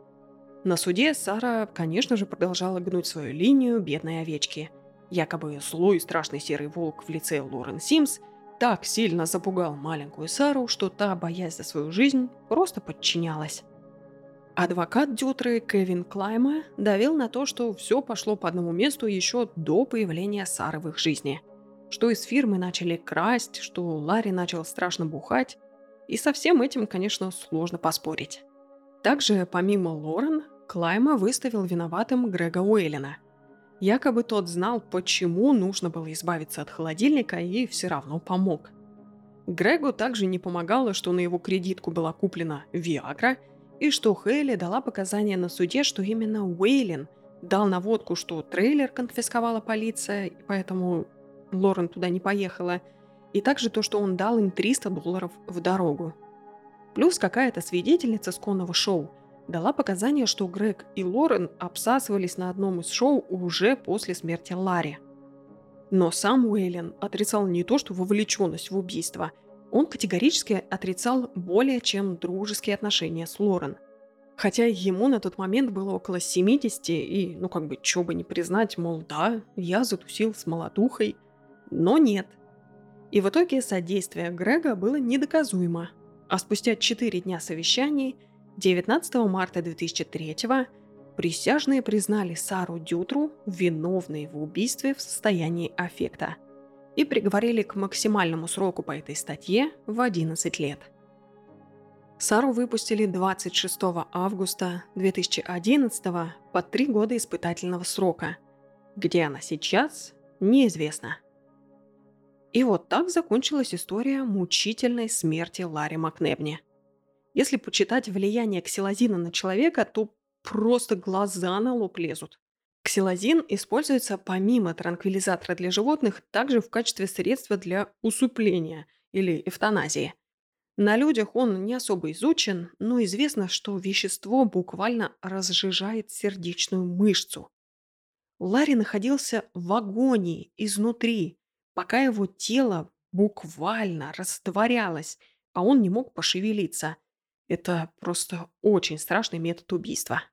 На суде Сара, конечно же, продолжала гнуть свою линию бедной овечки. Якобы злой страшный серый волк в лице Лорен Симс так сильно запугал маленькую Сару, что та, боясь за свою жизнь, просто подчинялась. Адвокат Дютры Кевин Клайма давил на то, что все пошло по одному месту еще до появления Сары в их жизни. Что из фирмы начали красть, что Ларри начал страшно бухать. И со всем этим, конечно, сложно поспорить. Также, помимо Лорен, Клайма выставил виноватым Грега Уэйлина. Якобы тот знал, почему нужно было избавиться от холодильника и все равно помог. Грегу также не помогало, что на его кредитку была куплена Виагра – и что Хейли дала показания на суде, что именно Уэйлин дал наводку, что трейлер конфисковала полиция, и поэтому Лорен туда не поехала, и также то, что он дал им 300 долларов в дорогу. Плюс какая-то свидетельница с конного шоу дала показания, что Грег и Лорен обсасывались на одном из шоу уже после смерти Ларри. Но сам Уэйлин отрицал не то, что вовлеченность в убийство – он категорически отрицал более чем дружеские отношения с Лорен. Хотя ему на тот момент было около 70, и, ну как бы, чё бы не признать, мол, да, я затусил с молодухой, но нет. И в итоге содействие Грега было недоказуемо. А спустя 4 дня совещаний, 19 марта 2003 присяжные признали Сару Дютру виновной в убийстве в состоянии аффекта – и приговорили к максимальному сроку по этой статье в 11 лет. Сару выпустили 26 августа 2011 под три года испытательного срока. Где она сейчас, неизвестно. И вот так закончилась история мучительной смерти Ларри Макнебни. Если почитать влияние ксилозина на человека, то просто глаза на лоб лезут. Ксилозин используется помимо транквилизатора для животных также в качестве средства для усыпления или эвтаназии. На людях он не особо изучен, но известно, что вещество буквально разжижает сердечную мышцу. Ларри находился в агонии изнутри, пока его тело буквально растворялось, а он не мог пошевелиться. Это просто очень страшный метод убийства.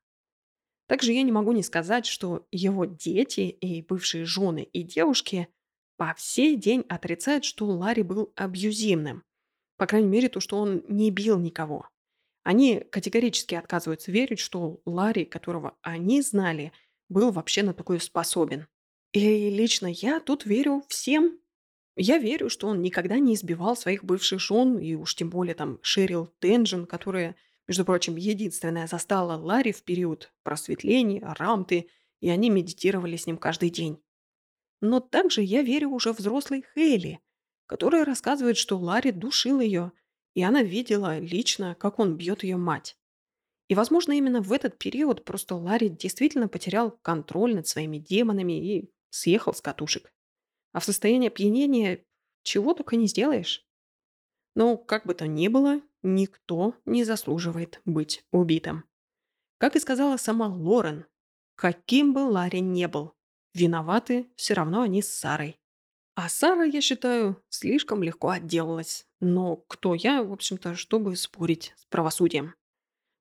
Также я не могу не сказать, что его дети и бывшие жены и девушки по всей день отрицают, что Ларри был абьюзивным. По крайней мере, то, что он не бил никого. Они категорически отказываются верить, что Ларри, которого они знали, был вообще на такое способен. И лично я тут верю всем. Я верю, что он никогда не избивал своих бывших жен, и уж тем более там Шерил Тенджин, которая между прочим, единственная застала Ларри в период просветления, рамты, и они медитировали с ним каждый день. Но также я верю уже взрослой Хейли, которая рассказывает, что Ларри душил ее, и она видела лично, как он бьет ее мать. И, возможно, именно в этот период просто Ларри действительно потерял контроль над своими демонами и съехал с катушек. А в состоянии опьянения чего только не сделаешь. Но, как бы то ни было, никто не заслуживает быть убитым. Как и сказала сама Лорен, каким бы Ларри не был, виноваты все равно они с Сарой. А Сара, я считаю, слишком легко отделалась. Но кто я, в общем-то, чтобы спорить с правосудием.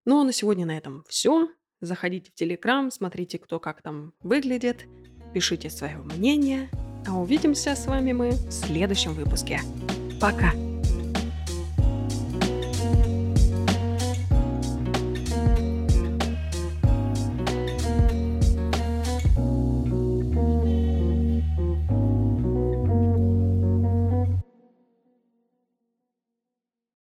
Ну а на сегодня на этом все. Заходите в Телеграм, смотрите, кто как там выглядит, пишите свое мнение. А увидимся с вами мы в следующем выпуске. Пока!